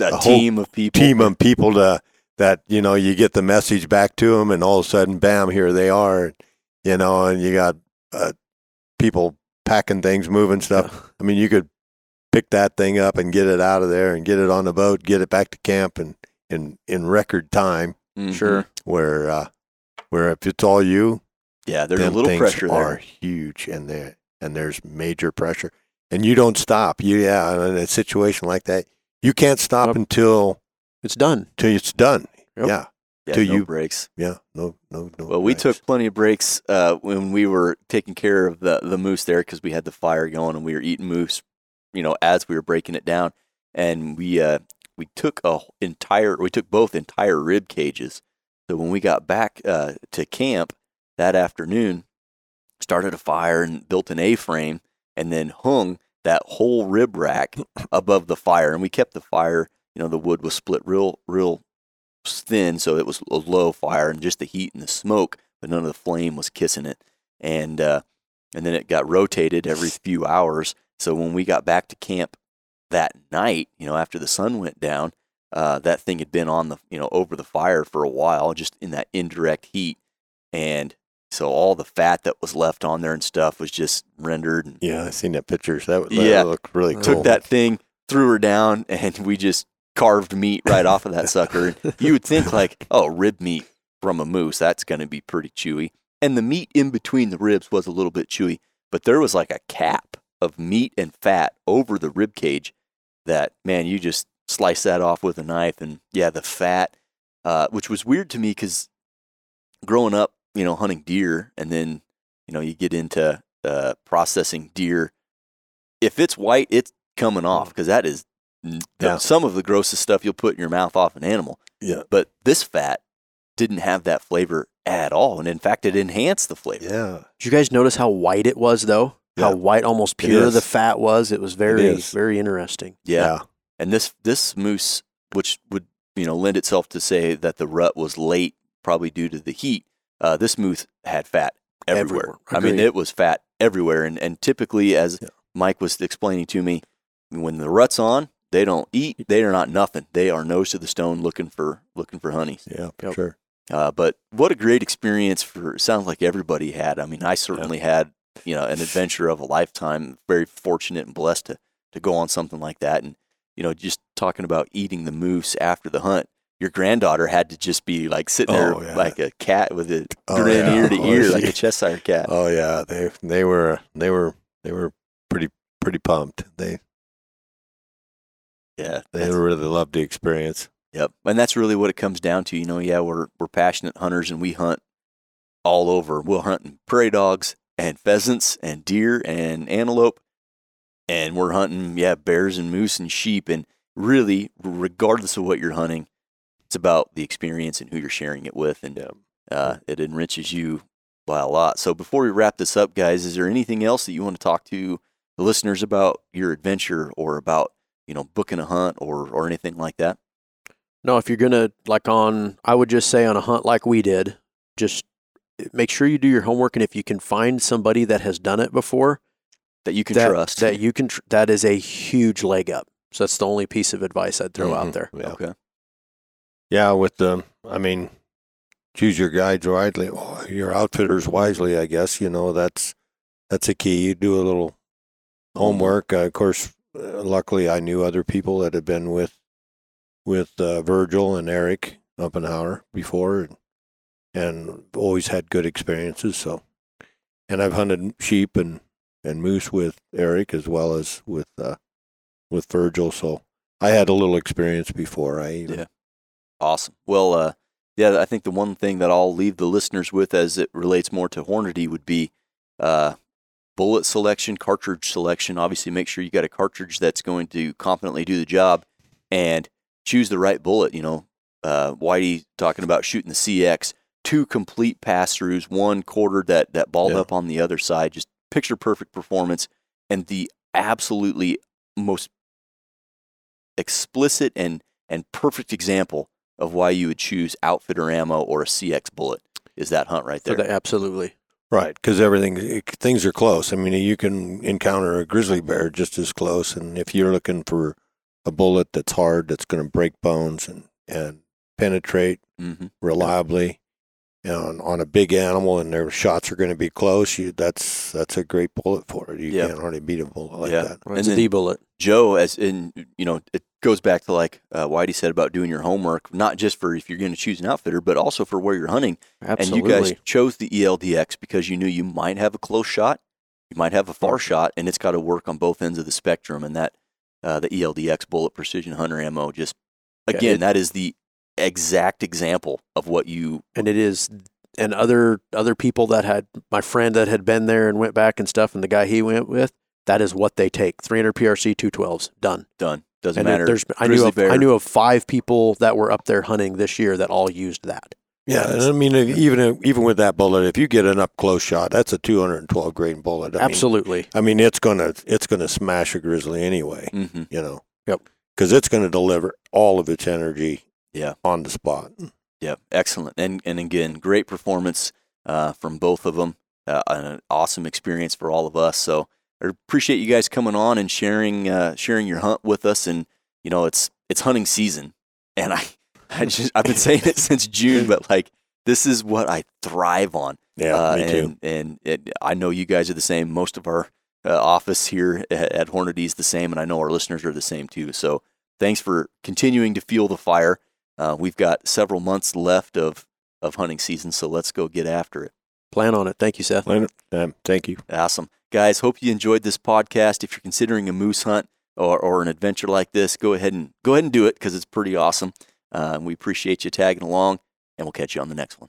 a,
a
team of people.
team of people to that you know you get the message back to them, and all of a sudden, bam, here they are, you know, and you got uh, people packing things, moving stuff. I mean, you could pick that thing up and get it out of there and get it on the boat, get it back to camp, and in in record time.
Mhm.
Sure.
Where uh, where if it's all you,
Yeah, there's a little
things
pressure
are huge, and there and there's major pressure, and you don't stop. You yeah, in a situation like that, you can't stop
Nope.
until
It's done.
till it's done.
Yep.
Yeah,
Yeah,
till
no
you-
breaks.
yeah, no, no, no.
Well, we
breaks.
took plenty of breaks uh, when we were taking care of the the moose there because we had the fire going and we were eating moose, you know, as we were breaking it down, and we uh, we took a entire we took both entire rib cages. So when we got back uh, to camp that afternoon, started a fire and built an A frame, and then hung that whole rib rack above the fire, and we kept the fire. You know, the wood was split real real thin, so it was a low fire and just the heat and the smoke, but none of the flame was kissing it. And uh, and then it got rotated every few hours. So when we got back to camp that night, you know, after the sun went down, uh, that thing had been on the you know over the fire for a while, just in that indirect heat, and so all the fat that was left on there and stuff was just rendered. And
Yeah, I seen that pictures. That, that
Yeah.
looked really cool.
took that thing, threw her down, and we just carved meat right off of that sucker. You would think like, oh, rib meat from a moose, that's going to be pretty chewy. And the meat in between the ribs was a little bit chewy, but there was like a cap of meat and fat over the rib cage that man, you just slice that off with a knife, and yeah, the fat, uh, which was weird to me because growing up, you know, hunting deer, and then you know you get into uh, processing deer. If it's white, it's coming off because that is
Yeah.
some of the grossest stuff you'll put in your mouth off an animal.
Yeah.
But this fat didn't have that flavor at all, and in fact, it enhanced the flavor.
Yeah,
Did you guys notice how white it was, though? How white, almost pure the fat was. It was very,
is.
very interesting.
Yeah. And this this moose, which would you know lend itself to say that the rut was late, probably due to the heat. Uh, this moose had fat everywhere.
Everywhere.
I mean, it was fat everywhere. And and typically, as
Yeah.
Mike was explaining to me, when the rut's on, they don't eat. They are not nothing. They are nose to the stone, looking for looking for honeys.
yeah,
Yep.
sure.
Uh, but what a great experience for sounds like everybody had. I mean, I certainly had, you know, an adventure of a lifetime. Very fortunate and blessed to to go on something like that. And, you know, just talking about eating the moose after the hunt. Your granddaughter had to just be like sitting there
Oh, yeah.
like a cat with a
Oh,
grin
yeah.
ear to
Oh,
ear, like
she-
a Cheshire cat.
Oh yeah, they they were they were they were pretty pretty pumped. They
yeah,
they really love the experience.
Yep. And that's really what it comes down to. You know, yeah, we're we're passionate hunters and we hunt all over. We'll hunt prairie dogs and pheasants and deer and antelope. And we're hunting, yeah, bears and moose and sheep. And really, regardless of what you're hunting, it's about the experience and who you're sharing it with. And uh, it enriches you by a lot. So before we wrap this up, guys, is there anything else that you want to talk to the listeners about your adventure or about, you know, booking a hunt or or anything like that?
No, if you're gonna like on, I would just say on a hunt like we did, just make sure you do your homework, and if you can find somebody that has done it before,
that you can
that,
trust.
that you can, tr- that is a huge leg up. So that's the only piece of advice I'd throw
Mhm.
out there.
Yeah.
okay.
Yeah, with the, I mean, choose your guides widely, or your outfitters wisely. I guess you know that's that's a key. You do a little homework. Uh, of course, luckily I knew other people that had been with with uh, Virgil and Eric Umphenour before, and, and always had good experiences. So, and I've hunted sheep and and moose with Eric as well as with uh, with Virgil. So I had a little experience before I even
Yeah. Awesome. Well, uh, yeah, I think the one thing that I'll leave the listeners with as it relates more to Hornady would be uh, bullet selection, cartridge selection. Obviously, make sure you got a cartridge that's going to competently do the job and choose the right bullet. You know, uh, Whitey talking about shooting the CX, two complete pass throughs, one quarter that, that balled
Yeah.
up on the other side, just picture perfect performance and the absolutely most explicit and, and perfect example of why you would choose outfitter ammo or a CX bullet is that hunt right
So
there.
that, absolutely.
Right, because everything it- things are close. I mean, you can encounter a grizzly bear just as close, and if you're looking for a bullet that's hard, that's going to break bones and and penetrate
mm-hmm.
reliably on on a big animal, and their shots are going to be close, you that's that's a great bullet for it. You
Yeah.
can't hardly beat a bullet like
Yeah.
that.
It's
And
a
then-
D bullet.
Joe, as in, you know, it goes back to like uh, Whitey said about doing your homework, not just for if you're going to choose an outfitter, but also for where you're hunting.
Absolutely.
And you guys chose the E ELDX because you knew you might have a close shot, you might have a far shot, and it's got to work on both ends of the spectrum. And that, uh, the ELDX bullet precision hunter ammo, just
Yeah,
again,
it-
that is the exact example of what you.
and it is and other other people that had my friend that had been there and went back and stuff and the guy he went with that is what they take 300 prc 212s done
Done. Doesn't
and it-
matter.
there's I knew of,
bear.
I knew of five people that were up there hunting this year that all used that
Yeah, and I mean, even even with that bullet, if you get an up close shot, that's a 212 grain bullet. I mean,
absolutely
I mean, it's gonna it's gonna smash a grizzly anyway.
hmm
You know.
Yep.
Because it's going to deliver all of its energy.
Yeah.
On the spot.
Yeah, excellent. And and again, great performance uh, from both of them. Uh, an awesome experience for all of us. So I appreciate you guys coming on and sharing uh, sharing your hunt with us. And you know, it's it's hunting season, and I I just I've been saying it since June, but like this is what I thrive on.
Yeah,
Uh,
me too.
and and it, I know you guys are the same. Most of our uh, office here at, at Hornady is the same, and I know our listeners are the same too. So thanks for continuing to fuel the fire. Uh, we've got several months left of of hunting season, so let's go get after it.
plan on it thank you seth
Leonard, um, thank you.
Awesome, guys. Hope you enjoyed this podcast. If you're considering a moose hunt or, or an adventure like this, go ahead and go ahead and do it because it's pretty awesome. Uh, we appreciate you tagging along, and we'll catch you on the next one.